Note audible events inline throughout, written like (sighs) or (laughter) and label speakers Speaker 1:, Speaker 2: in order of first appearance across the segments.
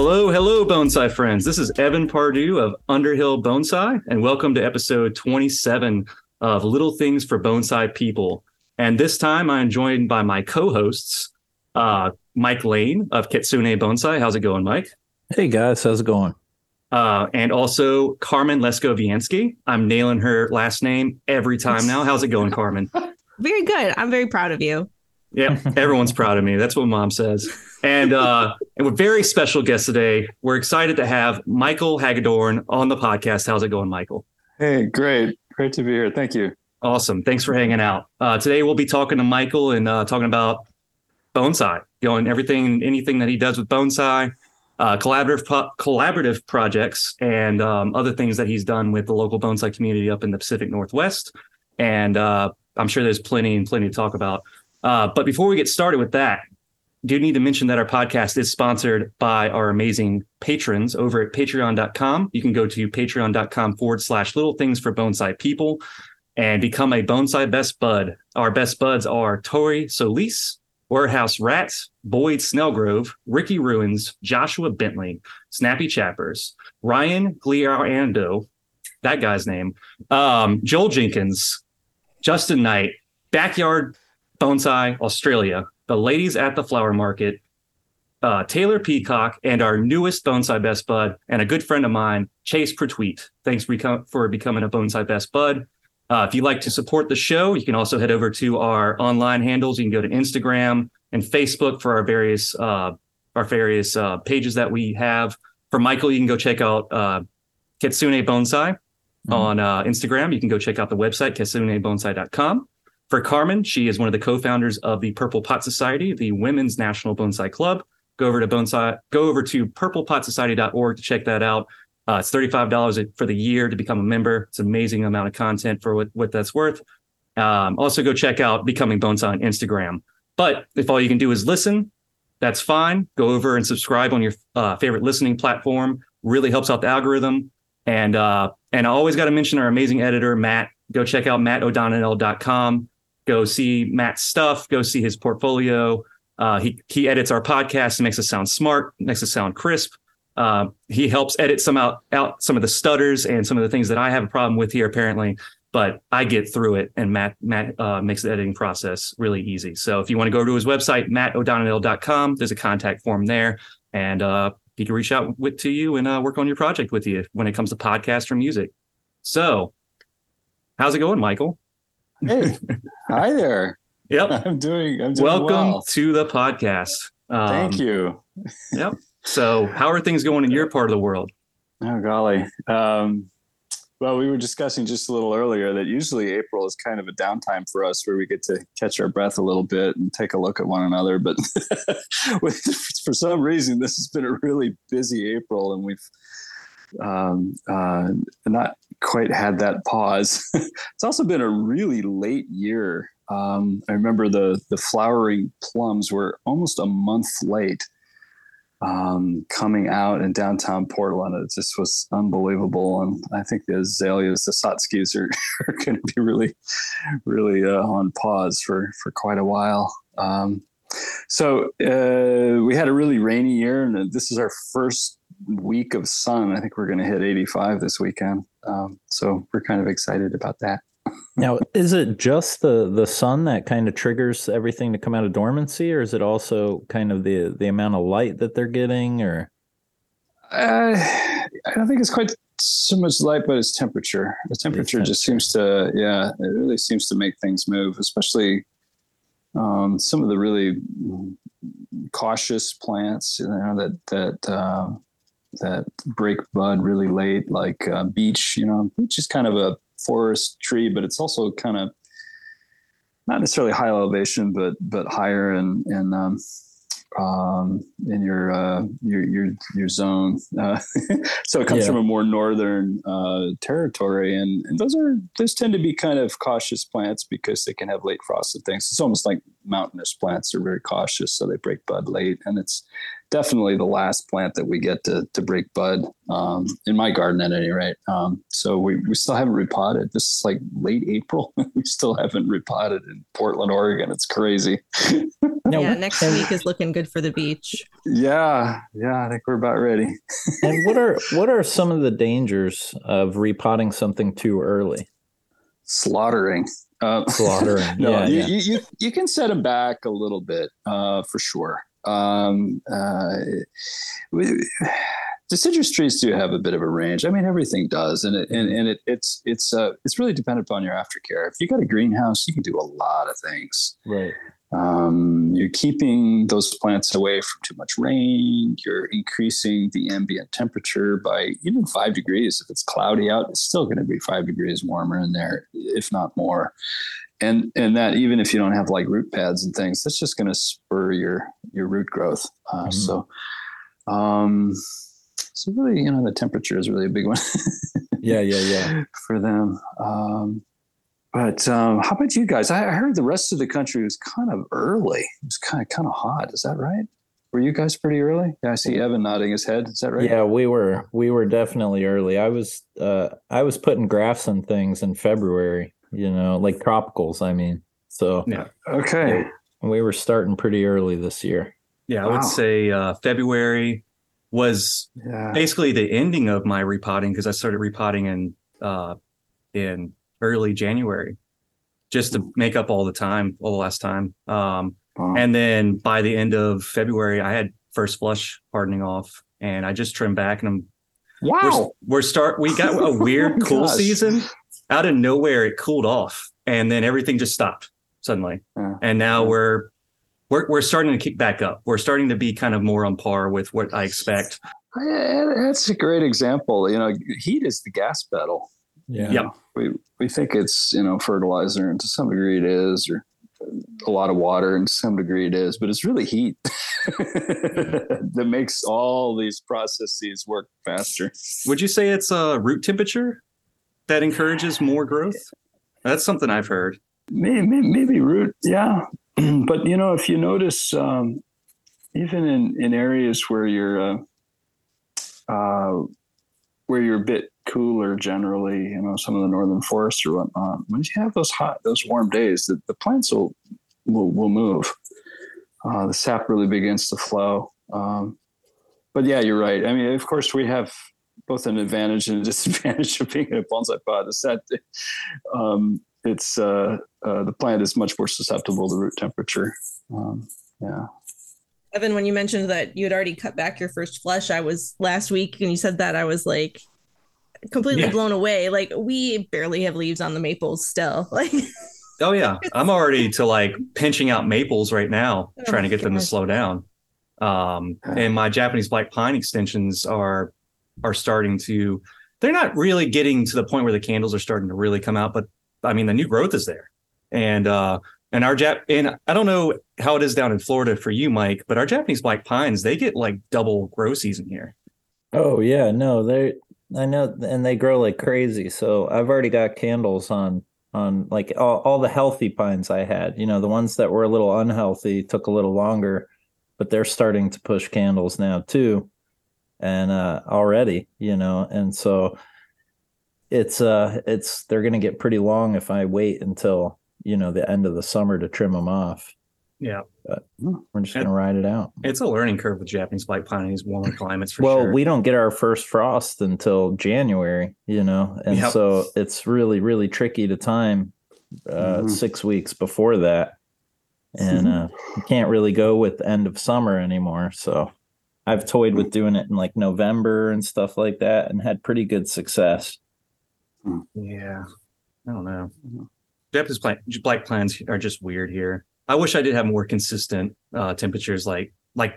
Speaker 1: Hello, hello, bonsai friends. This is Evan Pardue of Underhill Bonsai, and welcome to episode 27 of Little Things for Bonsai People. And this time I'm joined by my co hosts, uh, Mike Lane of Kitsune Bonsai. How's it going, Mike?
Speaker 2: Hey, guys. How's it going?
Speaker 1: Uh, and also Carmen Leskoviansky. I'm nailing her last name every time now. How's it going, Carmen? (laughs)
Speaker 3: Very good. I'm very proud of you.
Speaker 1: Yeah, (laughs) everyone's proud of me. That's what mom says. And uh, and we're very special guest today. We're excited to have Michael Hagedorn on the podcast. How's it going, Michael?
Speaker 4: Hey, great. Great to be here. Thank you.
Speaker 1: Awesome. Thanks for hanging out. Uh, today we'll be talking to Michael and uh, talking about bonsai, going everything, anything that he does with bonsai, uh, collaborative pro- collaborative projects, and um, other things that he's done with the local bonsai community up in the Pacific Northwest. And uh, I'm sure there's plenty and plenty to talk about. Uh, but before we get started with that, do need to mention that our podcast is sponsored by our amazing patrons over at patreon.com. You can go to patreon.com forward slash little things for bonsai people and become a bonsai best bud. Our best buds are Tori Solis, Warehouse Rats, Boyd Snellgrove, Ricky Ruins, Joshua Bentley, Snappy Chappers, Ryan Gliarando, that guy's name, um, Joel Jenkins, Justin Knight, Backyard Bonsai Australia, the ladies at the flower market, uh, Taylor Peacock, and our newest bonsai best bud, and a good friend of mine, Chase Pertweet. Thanks for, for becoming a bonsai best bud. Uh, if you'd like to support the show, you can also head over to our online handles. You can go to Instagram and Facebook for our various uh, our various uh, pages that we have. For Michael, you can go check out uh, Kitsune Bonsai mm-hmm. on uh, Instagram. You can go check out the website kitsunebonsai.com. For Carmen, she is one of the co-founders of the Purple Pot Society, the Women's National Bonsai Club. Go over to bonsai, go over to purplepotsociety.org to check that out. Uh, it's $35 for the year to become a member. It's an amazing amount of content for what, what that's worth. Um, also, go check out Becoming Bonsai on Instagram. But if all you can do is listen, that's fine. Go over and subscribe on your uh, favorite listening platform. Really helps out the algorithm. And uh, and I always got to mention our amazing editor, Matt. Go check out mattodonnell.com. Go see Matt's stuff. Go see his portfolio. Uh, he he edits our podcast and makes us sound smart, makes us sound crisp. Uh, he helps edit some out out some of the stutters and some of the things that I have a problem with here apparently. But I get through it, and Matt Matt uh, makes the editing process really easy. So if you want to go to his website, mattodonnell.com, there's a contact form there, and uh, he can reach out with to you and uh, work on your project with you when it comes to podcast or music. So, how's it going, Michael?
Speaker 4: Hey, (laughs) hi there.
Speaker 1: Yep.
Speaker 4: I'm doing, I'm doing
Speaker 1: Welcome
Speaker 4: well.
Speaker 1: to the podcast.
Speaker 4: Um, Thank you.
Speaker 1: yep. So, how are things going in your part of the world?
Speaker 4: Oh, golly. Um, well, we were discussing just a little earlier that usually April is kind of a downtime for us where we get to catch our breath a little bit and take a look at one another. But (laughs) for some reason, this has been a really busy April and we've um, uh, not quite had that pause. (laughs) it's also been a really late year. Um, I remember the the flowering plums were almost a month late um, coming out in downtown Portland. It just was unbelievable, and I think the azaleas, the Satsuki's, are, (laughs) are going to be really, really uh, on pause for for quite a while. Um, so uh, we had a really rainy year, and this is our first week of sun. I think we're going to hit 85 this weekend. Um, so we're kind of excited about that.
Speaker 2: now, is it just the the sun that kind of triggers everything to come out of dormancy, or is it also kind of the the amount of light that they're getting, or?
Speaker 4: Uh, I don't think it's quite so much light, but it's temperature. The temperature just seems to, yeah, it really seems to make things move, especially um, some of the really cautious plants, you know, that that uh, that break bud really late, like uh, beech. You know, beech is kind of a forest tree, but it's also kind of not necessarily high elevation, but but higher in in um, um, in your uh, your your your zone. Uh, (laughs) so it comes yeah. from a more northern uh, territory, and, and those are those tend to be kind of cautious plants because they can have late frost and things. It's almost like mountainous plants are very cautious, so they break bud late, and it's definitely the last plant that we get to, to break bud um, in my garden at any rate. Um, so we, we still haven't repotted. This is like late April. (laughs) we still haven't repotted in Portland, Oregon. It's crazy. (laughs)
Speaker 3: yeah, next week is looking good for the beech.
Speaker 4: Yeah, yeah, I think we're about ready. (laughs)
Speaker 2: and what are what are some of the dangers of repotting something too early?
Speaker 4: Slaughtering. Uh,
Speaker 2: Slaughtering.
Speaker 4: no,
Speaker 2: yeah,
Speaker 4: you,
Speaker 2: yeah.
Speaker 4: You, you you can set them back a little bit uh, for sure. Um, uh, we, deciduous trees do have a bit of a range. I mean, everything does, and it and, and it, it's it's uh, it's really dependent upon your aftercare. If you've got a greenhouse, you can do a lot of things.
Speaker 2: right.
Speaker 4: Um, you're keeping those plants away from too much rain. You're increasing the ambient temperature by even five degrees. If it's cloudy out, it's still going to be five degrees warmer in there, if not more. And and that even if you don't have like root pads and things, that's just going to spur your your root growth. Uh,
Speaker 2: Mhm.
Speaker 4: So, um, so really, you know, the temperature is really a big one. (laughs)
Speaker 2: Yeah, yeah, yeah.
Speaker 4: for them. Um, but um, how about you guys? I heard the rest of the country was kind of early. It was kind of kind of hot. Is that right? Were you guys pretty early? Yeah, I see Evan nodding his head. Is that right?
Speaker 2: Yeah, we were we were definitely early. I was uh I was putting grafts and things in February, you know, like tropicals, I mean. So
Speaker 1: Yeah.
Speaker 4: Okay.
Speaker 2: we were starting pretty early this year.
Speaker 1: Yeah, I would say uh, February was
Speaker 4: Yeah.
Speaker 1: basically the ending of my repotting because I started repotting in uh, in early January, just to make up all the time, all the last time. Um,
Speaker 4: Wow.
Speaker 1: and then by the end of February, I had first flush hardening off, and I just trimmed back, and I'm we're,
Speaker 4: wow.
Speaker 1: we're start. We got a
Speaker 4: Oh
Speaker 1: weird
Speaker 4: my (laughs)
Speaker 1: cool
Speaker 4: gosh.
Speaker 1: season. Out of nowhere, it cooled off, and then everything just stopped suddenly.
Speaker 4: Yeah.
Speaker 1: And now we're we're we're starting to kick back up. We're starting to be kind of more on par with what I expect.
Speaker 4: Yeah, That's a great example. You know, heat is the gas pedal.
Speaker 2: Yeah.
Speaker 1: Yep.
Speaker 4: We we think it's you know fertilizer, and to some degree it is, or a lot of water, and to some degree it is, but it's really heat (laughs) that makes all these processes work faster.
Speaker 1: Would you say it's a root temperature that encourages more growth? That's something I've heard.
Speaker 4: Maybe, maybe root, yeah. (clears throat) but you know, if you notice, um, even in in areas where you're uh, uh, where you're a bit cooler generally, you know, some of the northern forests or whatnot, when you have those hot, those warm days, the, the plants will will, will move. Uh, the sap really begins to flow. Um, but yeah, you're right. I mean, of course, we have both an advantage and a (laughs) disadvantage of being in a bonsai pod. Is that um, it's uh, uh, the plant is much more susceptible to root temperature. Um, yeah.
Speaker 3: Evan, when you mentioned that you had already cut back your first flush, I was last week and you said that I was like completely
Speaker 1: Yeah.
Speaker 3: blown away. Like we barely have leaves on the maples still. (laughs) Like
Speaker 1: Oh yeah, I'm already to like pinching out maples right now,
Speaker 3: Oh
Speaker 1: trying to
Speaker 3: my
Speaker 1: get them to slow down. Um, and my Japanese black pine extensions are are starting to. They're not really getting to the point where the candles are starting to really come out, but I mean the new growth is there, and uh, and our Jap and I don't know how it is down in Florida for you, Mike, but our Japanese black pines they get like double grow season here.
Speaker 2: Oh yeah, no, they I know and they grow like crazy. So I've already got candles on on like all, all the healthy pines I had. You know, the ones that were a little unhealthy took a little longer, but they're starting to push candles now too. And uh already, you know, and so it's uh it's they're going to get pretty long if I wait until, you know, the end of the summer to trim them off.
Speaker 1: Yeah, but
Speaker 2: We're just going to ride it out.
Speaker 1: it's a learning curve with Japanese black pine in these warmer climates for
Speaker 2: well,
Speaker 1: sure.
Speaker 2: we don't get our first frost until January, you know, and
Speaker 1: Yep.
Speaker 2: so it's really, really tricky to time uh,
Speaker 4: Mhm.
Speaker 2: six weeks before that, and uh, you can't really go with the end of summer anymore. So I've toyed with doing it in like November and stuff like that, and had pretty good success.
Speaker 1: Yeah, I don't know. Japanese black, black plants are just weird here. I wish I did have more consistent uh, temperatures, like like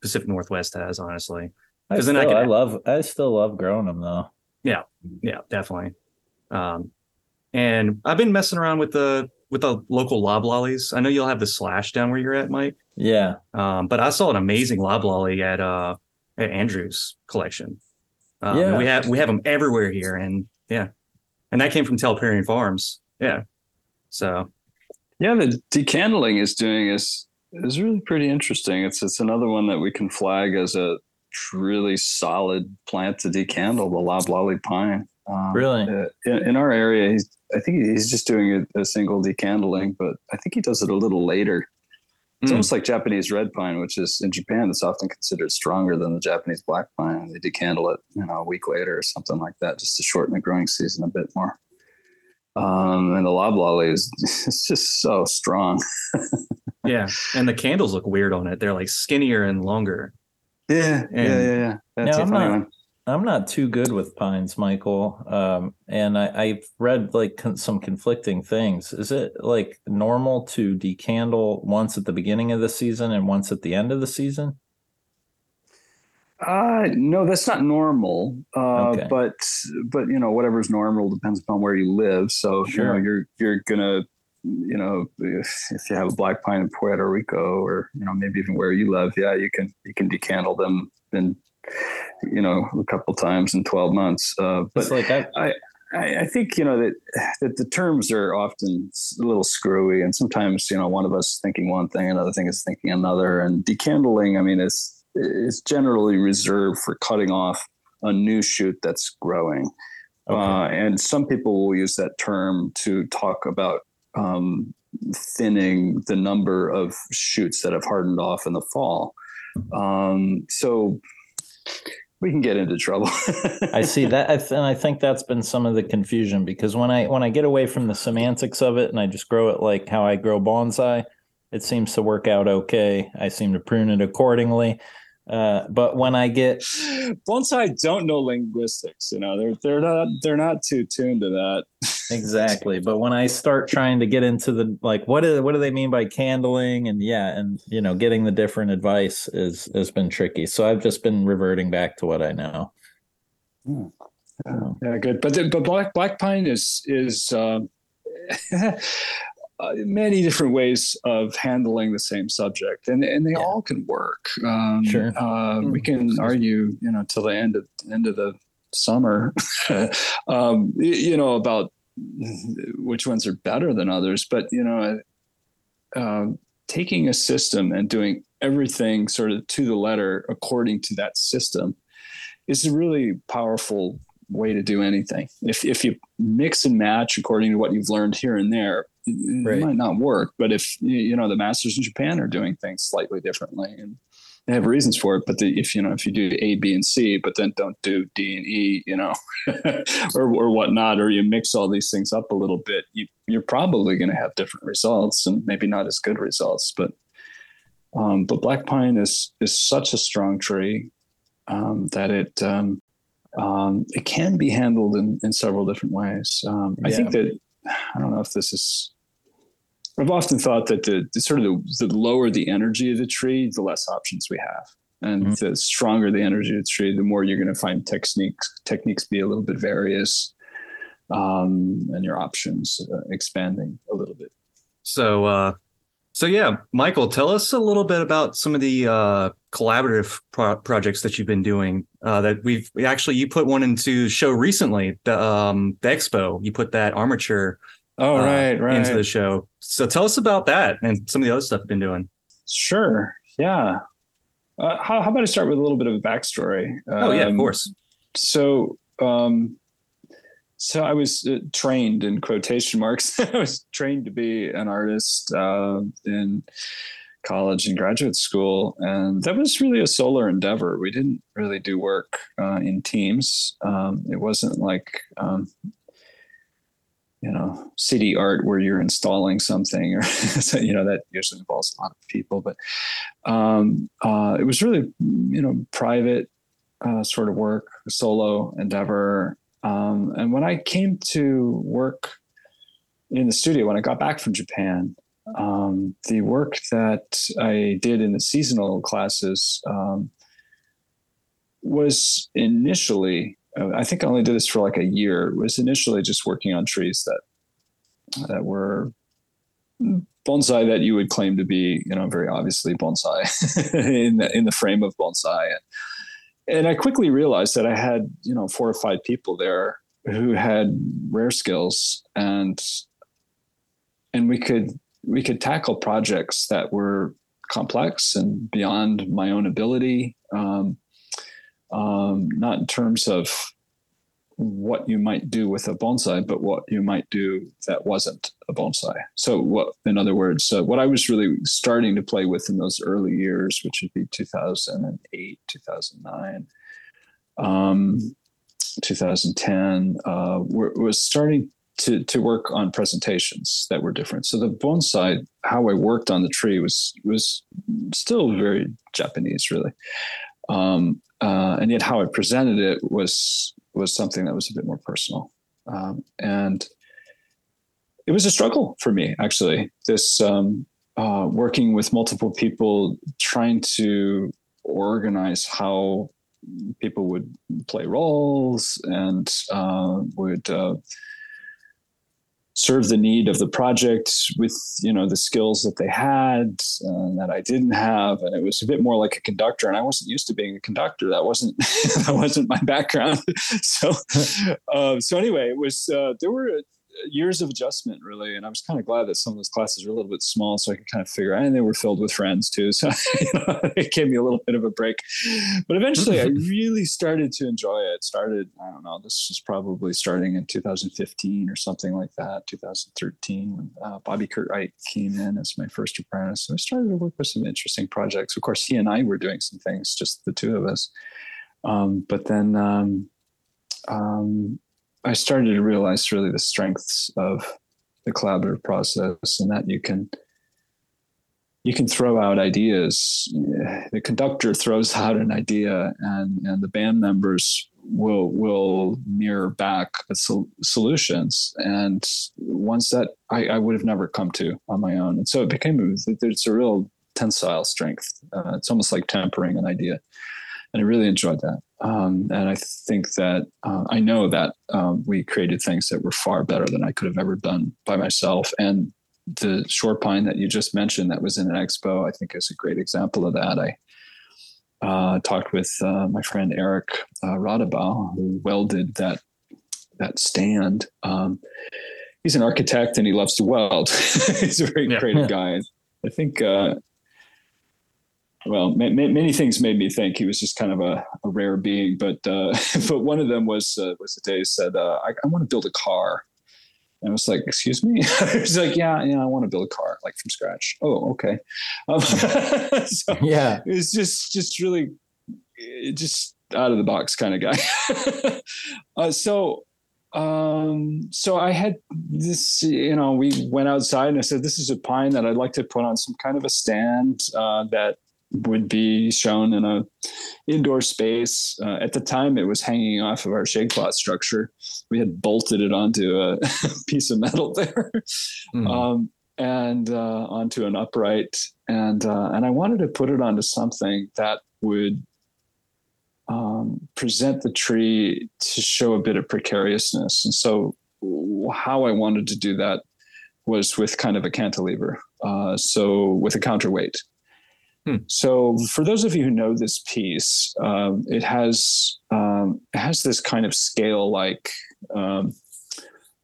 Speaker 1: Pacific Northwest has. Honestly,
Speaker 2: I,
Speaker 1: 'Cause then I
Speaker 2: still,
Speaker 1: could-
Speaker 2: I love, I still love growing them though.
Speaker 1: Yeah, yeah, definitely. Um, and I've been messing around with the with the local loblollies. I know you'll have the slash down where you're at, Mike.
Speaker 2: Yeah,
Speaker 1: Um, but I saw an amazing loblolly at uh at Andrew's collection. Um,
Speaker 2: Yeah.
Speaker 1: we have we have them everywhere here, and yeah, and that came from Telperion Farms. Yeah, so
Speaker 4: Yeah, the decandling is doing is is really pretty interesting. It's it's another one that we can flag as a really solid plant to decandle, the loblolly pine. Um,
Speaker 2: Really?
Speaker 4: uh, in, in our area, he's I think he's just doing a, a single decandling, but I think he does it a little later It's
Speaker 1: Mm.
Speaker 4: almost like Japanese red pine, which is in Japan, it's often considered stronger than the Japanese black pine. They decandle it, you know, a week later or something like that, just to shorten the growing season a bit more. Um, and the loblolly is (laughs) it's just so strong. (laughs)
Speaker 1: Yeah, and the candles look weird on it. They're like skinnier and longer.
Speaker 4: Yeah,
Speaker 1: And-
Speaker 4: yeah, yeah, yeah. That's
Speaker 2: No,
Speaker 4: a
Speaker 2: I'm
Speaker 4: funny
Speaker 2: not-
Speaker 4: one.
Speaker 2: I'm not too good with pines, Michael. Um, and I, I've read like con- some conflicting things. Is it like normal to decandle once at the beginning of the season and once at the end of the season?
Speaker 4: Uh, no, that's not normal. Uh,
Speaker 2: Okay.
Speaker 4: but but you know whatever's normal depends upon where you live. So you know
Speaker 2: Sure.
Speaker 4: you're you're gonna you know if, if you have a black pine in Puerto Rico or you know maybe even where you live, yeah, you can you can decandle them in you know a couple times in twelve months. Uh, but
Speaker 2: like I,
Speaker 4: I, I think you know that that the terms are often a little screwy, and sometimes you know one of us thinking one thing, another thing is thinking another. And decandling, I mean, is is generally reserved for cutting off a new shoot that's growing.
Speaker 2: Okay.
Speaker 4: Uh, and some people will use that term to talk about um, thinning the number of shoots that have hardened off in the fall. Um, so we can get into trouble.
Speaker 2: I see (laughs) that, I th- and I think that's been some of the confusion because when I when I get away from the semantics of it and I just grow it like how I grow bonsai, it seems to work out okay. I seem to prune it accordingly. Uh, but when I get
Speaker 4: bonsai don't know linguistics you know they're they're not they're not too tuned to that.
Speaker 2: Exactly, but when I start trying to get into the like what is what do they mean by candling? And yeah, and you know, getting the different advice is has been tricky. So I've just been reverting back to what I know.
Speaker 4: yeah good. But the, but black black pine is is um, (laughs) uh, many different ways of handling the same subject and and they
Speaker 2: Yeah.
Speaker 4: all can work um
Speaker 2: Sure.
Speaker 4: uh, we can argue you know till the end of end of the summer (laughs) um you know about which ones are better than others but you know um, taking a system and doing everything sort of to the letter according to that system is a really powerful way to do anything. If if you mix and match according to what you've learned here and there, it
Speaker 2: Right.
Speaker 4: might not work. But if you know the masters in Japan are doing things slightly differently and they have reasons for it, but the, if you know if you do A, B, and C, but then don't do D and E, you know, (laughs) or or whatnot, or you mix all these things up a little bit, you, you're probably going to have different results and maybe not as good results. But um, but black pine is is such a strong tree um, that it um, um, it can be handled in, in several different ways. Um, I think that I don't know if this is. I've often thought that the, the sort of the, the lower the energy of the tree, the less options we have, and
Speaker 2: Mhm.
Speaker 4: the stronger the energy of the tree, the more you're going to find techniques techniques be a little bit various, um, and your options uh, expanding a little bit.
Speaker 1: So, uh, so yeah, Michael, tell us a little bit about some of the uh, collaborative pro- projects that you've been doing. Uh, that we've actually you put one into show recently, the um, the expo. You put that armature
Speaker 4: Oh
Speaker 1: uh,
Speaker 4: right, right.
Speaker 1: into the show. So tell us about that and some of the other stuff you've been doing.
Speaker 4: Sure. Yeah. Uh, how, how about I start with a little bit of a backstory?
Speaker 1: Oh yeah, of
Speaker 4: Um,
Speaker 1: course.
Speaker 4: So, um, so I was uh, trained in quotation marks. (laughs) I was trained to be an artist uh, in college and graduate school, and that was really a solar endeavor. We didn't really do work uh, in teams. Um, it wasn't like um, you know city art where you're installing something or (laughs) so, you know that usually involves a lot of people but um, uh, it was really you know private uh, sort of work solo endeavor. Um, and when i came to work in the studio when i got back from japan um, the work that i did in the seasonal classes um, was initially I think I only did this for like a year. It Was initially just working on trees that that were bonsai that you would claim to be, you know, very obviously bonsai (laughs) in the in the frame of bonsai. And, and I quickly realized that I had, you know, four or five people there who had rare skills and and we could we could tackle projects that were complex and beyond my own ability. Um, um, not in terms of what you might do with a bonsai, but what you might do that wasn't a bonsai. So, what, in other words, what I was really starting to play with in those early years, which would be 2008, 2009, um, 2010, uh, was starting to to work on presentations that were different. So the bonsai, how I worked on the tree was was still very Japanese, really, um, uh, and yet how I presented it was was something that was a bit more personal, um, and it was a struggle for me actually. This um, uh, working with multiple people, trying to organize how people would play roles and uh, would uh, serve the need of the project with you know the skills that they had uh, that I didn't have, and it was a bit more like a conductor. And I wasn't used to being a conductor. That wasn't (laughs) that wasn't my background. (laughs) so uh, so anyway, it was uh, there were years of adjustment really and i was kind of glad that some of those classes were a little bit small so i could kind of figure out and they were filled with friends too so (laughs) you know, it gave me a little bit of a break. But eventually i (laughs) really started to enjoy it. Started i don't know this was probably starting in 2015 or something like that 2013 when uh, bobby curtright came in as my first apprentice so i started to work with some interesting projects. Of course he and i were doing some things just the two of us. Um, but then um, um, I started to realize really the strengths of the collaborative process and that you can you can throw out ideas. The conductor throws (laughs) out an idea, and, and the band members will will mirror back sol- solutions and ones that I, I, would have never come to on my own. And so it became it's a real tensile strength. Uh, it's almost like tempering an idea, and I really enjoyed that. Um, and I think that uh, I know that um, we created things that were far better than I could have ever done by myself. And the shore pine that you just mentioned that was in an expo, I think is a great example of that. I uh, talked with uh, my friend Eric uh, who welded that that stand. Um, he's an architect and he loves to weld. (laughs) he's a very yeah. creative guy. I think uh, well, many things made me think he was just kind of a, a rare being, but uh, (laughs) but one of them was uh, was the day he said, uh, I, I want to build a car." And I was like, "Excuse me?" (laughs) He's like, "Yeah, yeah, I want to build a car like from scratch." Oh, okay. Um, (laughs) so yeah, it was just just really just out of the box kind of guy. uh, so um, so I had this, you know, we went outside and I said, this is a pine that I'd like to put on some kind of a stand uh, that would be shown in a indoor space. Uh, at the time, it was hanging off of our shade cloth structure. We had bolted it onto a (laughs) piece of metal there, mm. um, and uh, onto an upright, and uh, and I wanted to put it onto something that would um, present the tree to show a bit of precariousness. And so, how I wanted to do that was with kind of a cantilever, uh, so with a counterweight. Hmm. So, for those of you who know this piece, um, it has um, it has this kind of scale-like um,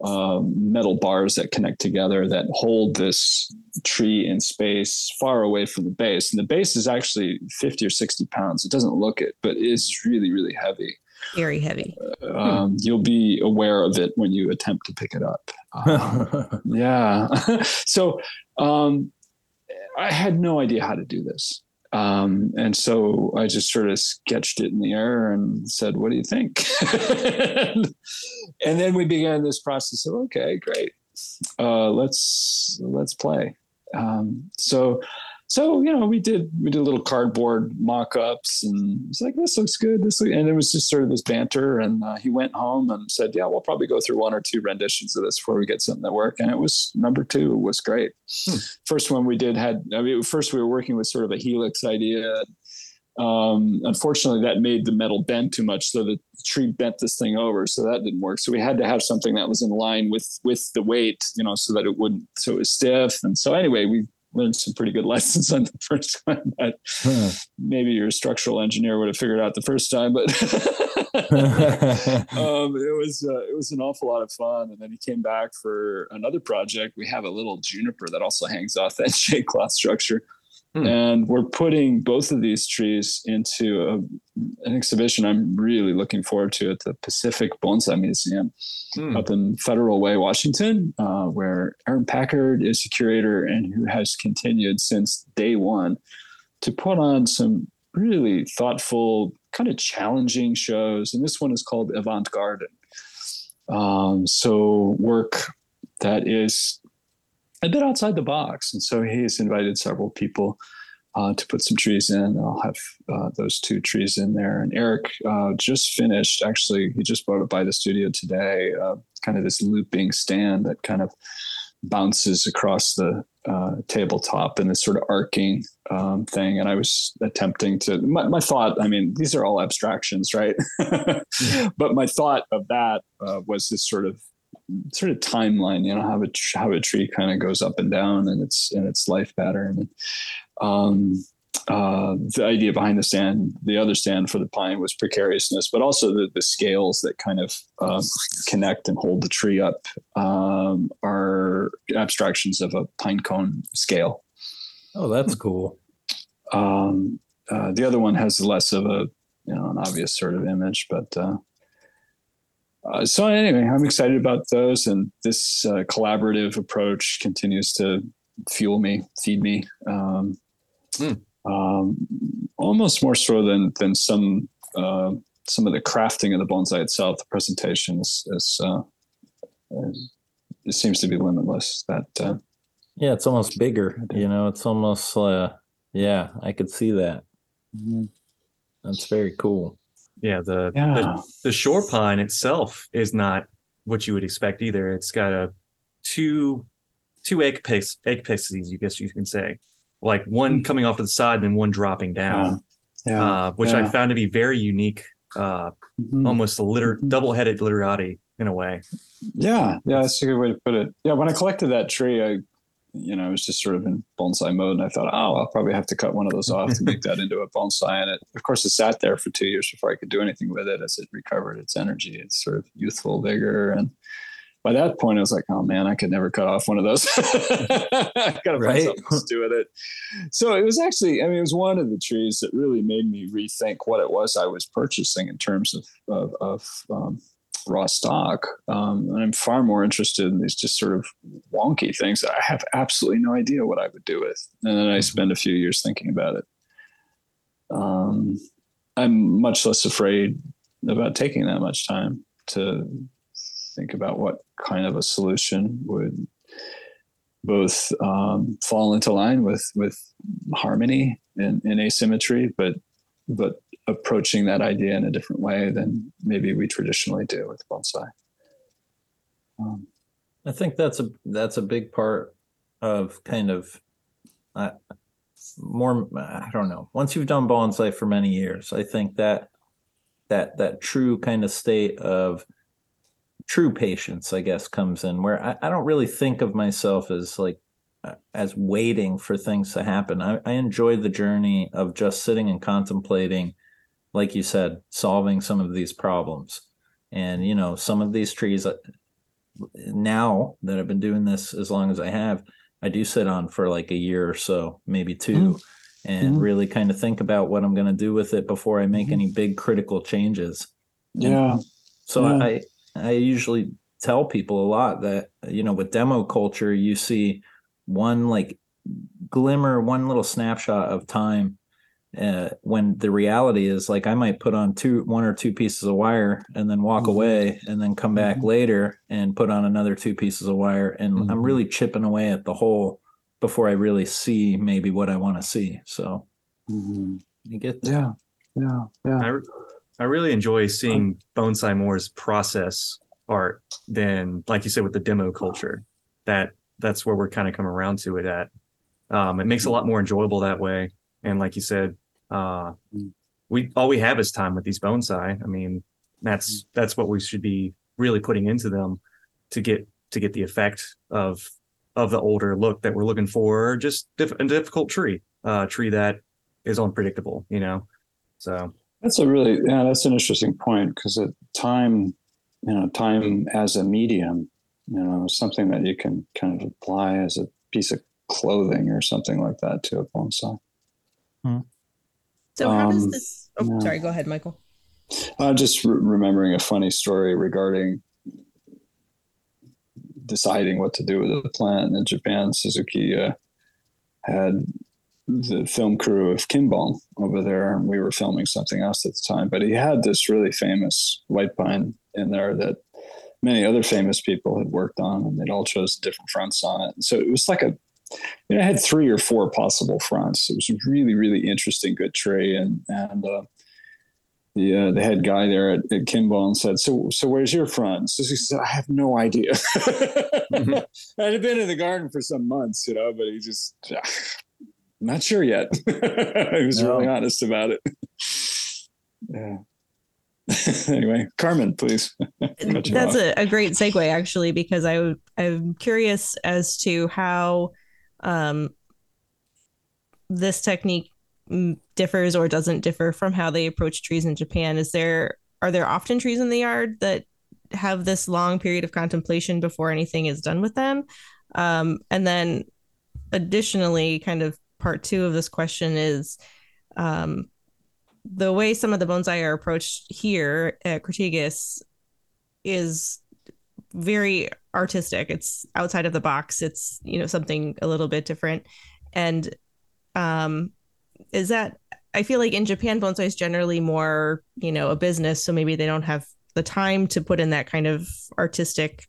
Speaker 4: um, metal bars that connect together that hold this tree in space far away from the base. And the base is actually fifty or sixty pounds. It doesn't look it, but it's really, really heavy.
Speaker 3: Very heavy.
Speaker 4: Uh, um, you'll be aware of it when you attempt to pick it up. (laughs) Um, yeah. (laughs) so um, I had no idea how to do this. Um, and so I just sort of sketched it in the air and said, "What do you think?" and, (laughs) and, then we began this process of, "Okay, great, uh, let's let's play." Um, so so you know we did we did little cardboard mock-ups and it's like this looks good this and it was just sort of this banter and uh, he went home and said yeah we'll probably go through one or two renditions of this before we get something that work and it was number two was great. Hmm. first one we did had i mean first we were working with sort of a helix idea. Um, unfortunately that made the metal bend too much so the tree bent this thing over so that didn't work. So we had to have something that was in line with with the weight you know so that it wouldn't so it was stiff. And so anyway we learned some pretty good (laughs) lessons on the first one that huh. maybe your structural engineer would have figured out the first time, but (laughs) (laughs) um, it was uh, it was an awful lot of fun. And then he came back for another project. We have a little juniper that also hangs off that shade cloth structure. Hmm. And we're putting both of these trees into a, an exhibition I'm really looking forward to at the Pacific Bonsai Museum hmm. up in Federal Way, Washington, uh, where Aarin Packard is the curator and who has continued since day one to put on some really thoughtful, kind of challenging shows. And this one is called Avant Garden. Um, so, work that is a bit outside the box. And so he's invited several people uh, to put some trees in. I'll have uh, those two trees in there. And Eric uh, just finished, actually, he just brought it by the studio today, uh, kind of this looping stand that kind of bounces across the uh, tabletop and this sort of arcing um, thing. And I was attempting to, my, my, thought, I mean, these are all abstractions, right? (laughs) but my thought of that uh, was this sort of sort of timeline, you know, how a how a tree kind of goes up and down and its and its life pattern. And, um, uh, the idea behind the stand, the other stand for the pine was precariousness, but also the, the scales that kind of uh, connect and hold the tree up um, are abstractions of a pine cone scale.
Speaker 2: Oh, that's cool.
Speaker 4: Um, uh, the other one has less of a, you know, an obvious sort of image, but uh, so anyway, I'm excited about those, and this uh, collaborative approach continues to fuel me, feed me. Um, mm. um, almost more so than than some uh, some of the crafting of the bonsai itself. The presentation is, is uh, it seems to be limitless. That uh,
Speaker 2: yeah, it's almost bigger. You know, it's almost uh, yeah, I could see that. Mm-hmm. That's very cool.
Speaker 1: Yeah, the, yeah. the the shore pine itself is not what you would expect either. It's got a two two apex apeces, you guess you can say, like one mm. coming off to the side and then one dropping down, yeah. Yeah. Uh, which I found to be very unique. Uh, mm-hmm. Almost a litter mm-hmm. double headed literati in a way.
Speaker 4: Yeah, yeah, that's a good way to put it. Yeah, when I collected that tree, I you know, I was just sort of in bonsai mode. And I thought, oh, I'll probably have to cut one of those off to make that into a bonsai. And it, of course, it sat there for two years before I could do anything with it as it recovered its energy, its sort of youthful vigor. And by that point, I was like, oh man, I could never cut off one of those. (laughs) I gotta right? find something to do with it. So it was actually, I mean, it was one of the trees that really made me rethink what it was I was purchasing in terms of, of, of um, raw stock. Um, and I'm far more interested in these just sort of wonky things that I have absolutely no idea what I would do with. And then I mm-hmm. spend a few years thinking about it. Um, I'm much less afraid about taking that much time to think about what kind of a solution would both um, fall into line with with harmony and, and asymmetry, but but approaching that idea in a different way than maybe we traditionally do with bonsai.
Speaker 2: Um, I think that's a that's a big part of kind of uh, more. I don't know. Once you've done bonsai for many years, I think that that that true kind of state of true patience, I guess, comes in where I, I don't really think of myself as like as waiting for things to happen. I, I enjoy the journey of just sitting and contemplating like you said, solving some of these problems. And, you know, some of these trees uh, now that I've been doing this as long as I have, I do sit on for like a year or so, maybe 2 mm. and mm. really kind of think about what I'm going to do with it before I make mm. any big critical changes.
Speaker 4: Yeah.
Speaker 2: so yeah. I, I usually tell people a lot that, you know, with demo culture, you see one like glimmer, one little snapshot of time uh, when the reality is like I might put on two, one or two pieces of wire and then walk mm-hmm. away and then come back mm-hmm. later and put on another two pieces of wire. And mm-hmm. I'm really chipping away at the whole before I really see maybe what I want to see. So
Speaker 4: mm-hmm. you get, yeah, yeah, yeah.
Speaker 1: I, I really enjoy seeing Bonsai Moore's process art than, like you said, with the demo culture. That that's where we're kind of coming around to it at. Um, it makes a lot more enjoyable that way. And like you said, uh, mm. we all we have is time with these bonsai. I mean, that's mm. that's what we should be really putting into them to get to get the effect of of the older look that we're looking for, or just diff- a difficult tree, uh, tree that is unpredictable. You know, so
Speaker 4: that's a really yeah, that's an interesting point because at time, you know, time as a medium, you know, something that you can kind of apply as a piece of clothing or something like that to a bonsai.
Speaker 3: So how does
Speaker 4: Um,
Speaker 3: this? Oh,
Speaker 4: yeah.
Speaker 3: sorry. Go ahead, Michael.
Speaker 4: I'm just re- remembering a funny story regarding deciding what to do with the plant in Japan. Suzuki uh, had the film crew of Kinbon over there, and we were filming something else at the time. But he had this really famous white pine in there that many other famous people had worked on, and they'd all chose different fronts on it. And so it was like a you know, it had three or four possible fronts. It was a really, really interesting, good tree, and and uh, the uh, the head guy there at, at Kinbon and said, "So so where's your front?" So he said, "I have no idea." (laughs) I had been in the garden for some months, you know, but he just (sighs) not sure yet. (laughs) he was
Speaker 2: No.
Speaker 4: really honest about it. (laughs) yeah. anyway, Carmen, please.
Speaker 3: That's a, a great segue actually, because I I'm curious as to how um, this technique differs or doesn't differ from how they approach trees in Japan. Is there are there often trees in the yard that have this long period of contemplation before anything is done with them? Um, and then additionally, kind of part two of this question is um, the way some of the bonsai are approached here at Crataegus is very artistic. It's outside of the box. It's you know something a little bit different, and um, is that I feel like in Japan bonsai is generally more you know a business, so maybe they don't have the time to put in that kind of artistic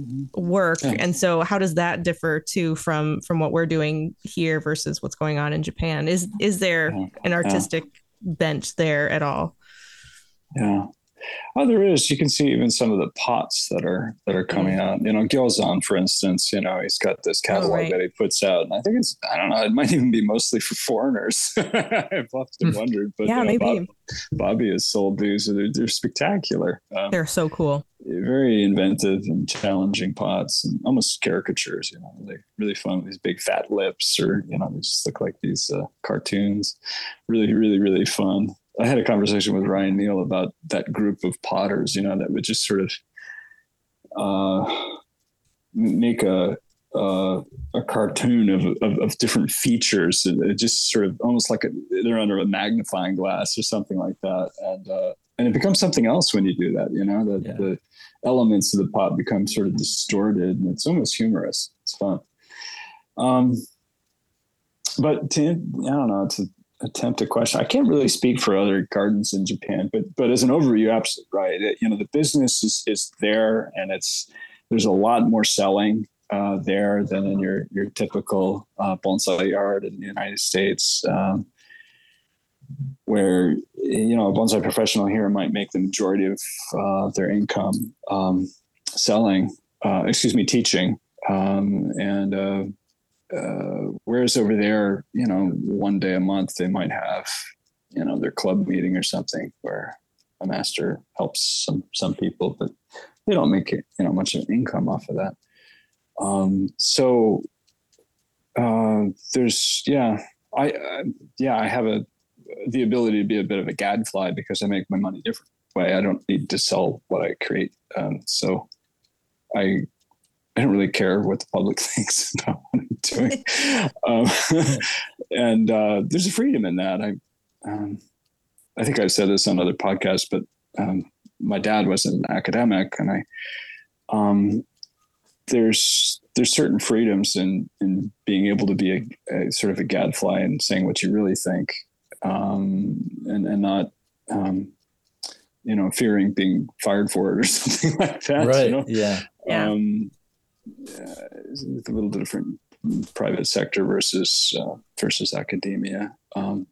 Speaker 4: Mhm.
Speaker 3: work
Speaker 4: Yeah.
Speaker 3: and so how does that differ too from from what we're doing here versus what's going on in japan is is there an artistic bent there at all
Speaker 4: Yeah. Oh, there is. You can see even some of the pots that are that are coming out. You know, Gyozan, for instance. You know, he's got this catalog
Speaker 3: right.
Speaker 4: that he puts out, and I think it's. I don't know. It might even be mostly for foreigners. (laughs) I've often wondered, but
Speaker 3: yeah
Speaker 4: uh,
Speaker 3: maybe
Speaker 4: Bob- Bobby has sold these. They're, they're spectacular. Um,
Speaker 3: they're so cool
Speaker 4: very inventive and challenging pots, and almost caricatures. You know, really really fun with these big fat lips, or you know, they just look like these uh, cartoons. Really, really, really fun. I had a conversation with Ryan Neil about that group of potters, you know, that would just sort of uh, make a uh, a cartoon of, of, of different features. and It just sort of almost like a, they're under a magnifying glass or something like that, and uh, and it becomes something else when you do that. You know, that
Speaker 2: Yeah.
Speaker 4: the elements of the pot become sort of distorted, and it's almost humorous. It's fun. Um, but to I don't know to attempt a question. I can't really speak for other gardens in Japan, but but as an overview, absolutely right. It- you know, the business is is there, and it's there's a lot more selling uh, there than in your your typical uh, bonsai yard in the United States. Um, where you know a bonsai professional here might make the majority of uh, their income um, selling, uh, excuse me, teaching, um, and uh, uh, whereas over there, you know, one day a month they might have, you know, their club meeting or something where a master helps some some people, but they don't make it, you know, much of an income off of that. Um, so uh, there's, yeah, I, I yeah, I have a the ability to be a bit of a gadfly because I make my money different way. I don't need to sell what I create, um, so I I don't really care what the public (laughs) thinks about what I'm doing. (laughs) um, and uh, there's a freedom in that. I, um, I think I've said this on other podcasts, but um, my dad was an academic, and I, um, there's there's certain freedoms in in being able to be a, a sort of a gadfly and saying what you really think, um, and and not. Um, you know, fearing being fired for it or (laughs) something like that.
Speaker 2: right.
Speaker 4: You know?
Speaker 2: Yeah.
Speaker 3: Yeah.
Speaker 4: Um, uh, it's a little different private sector versus uh, versus academia. Um,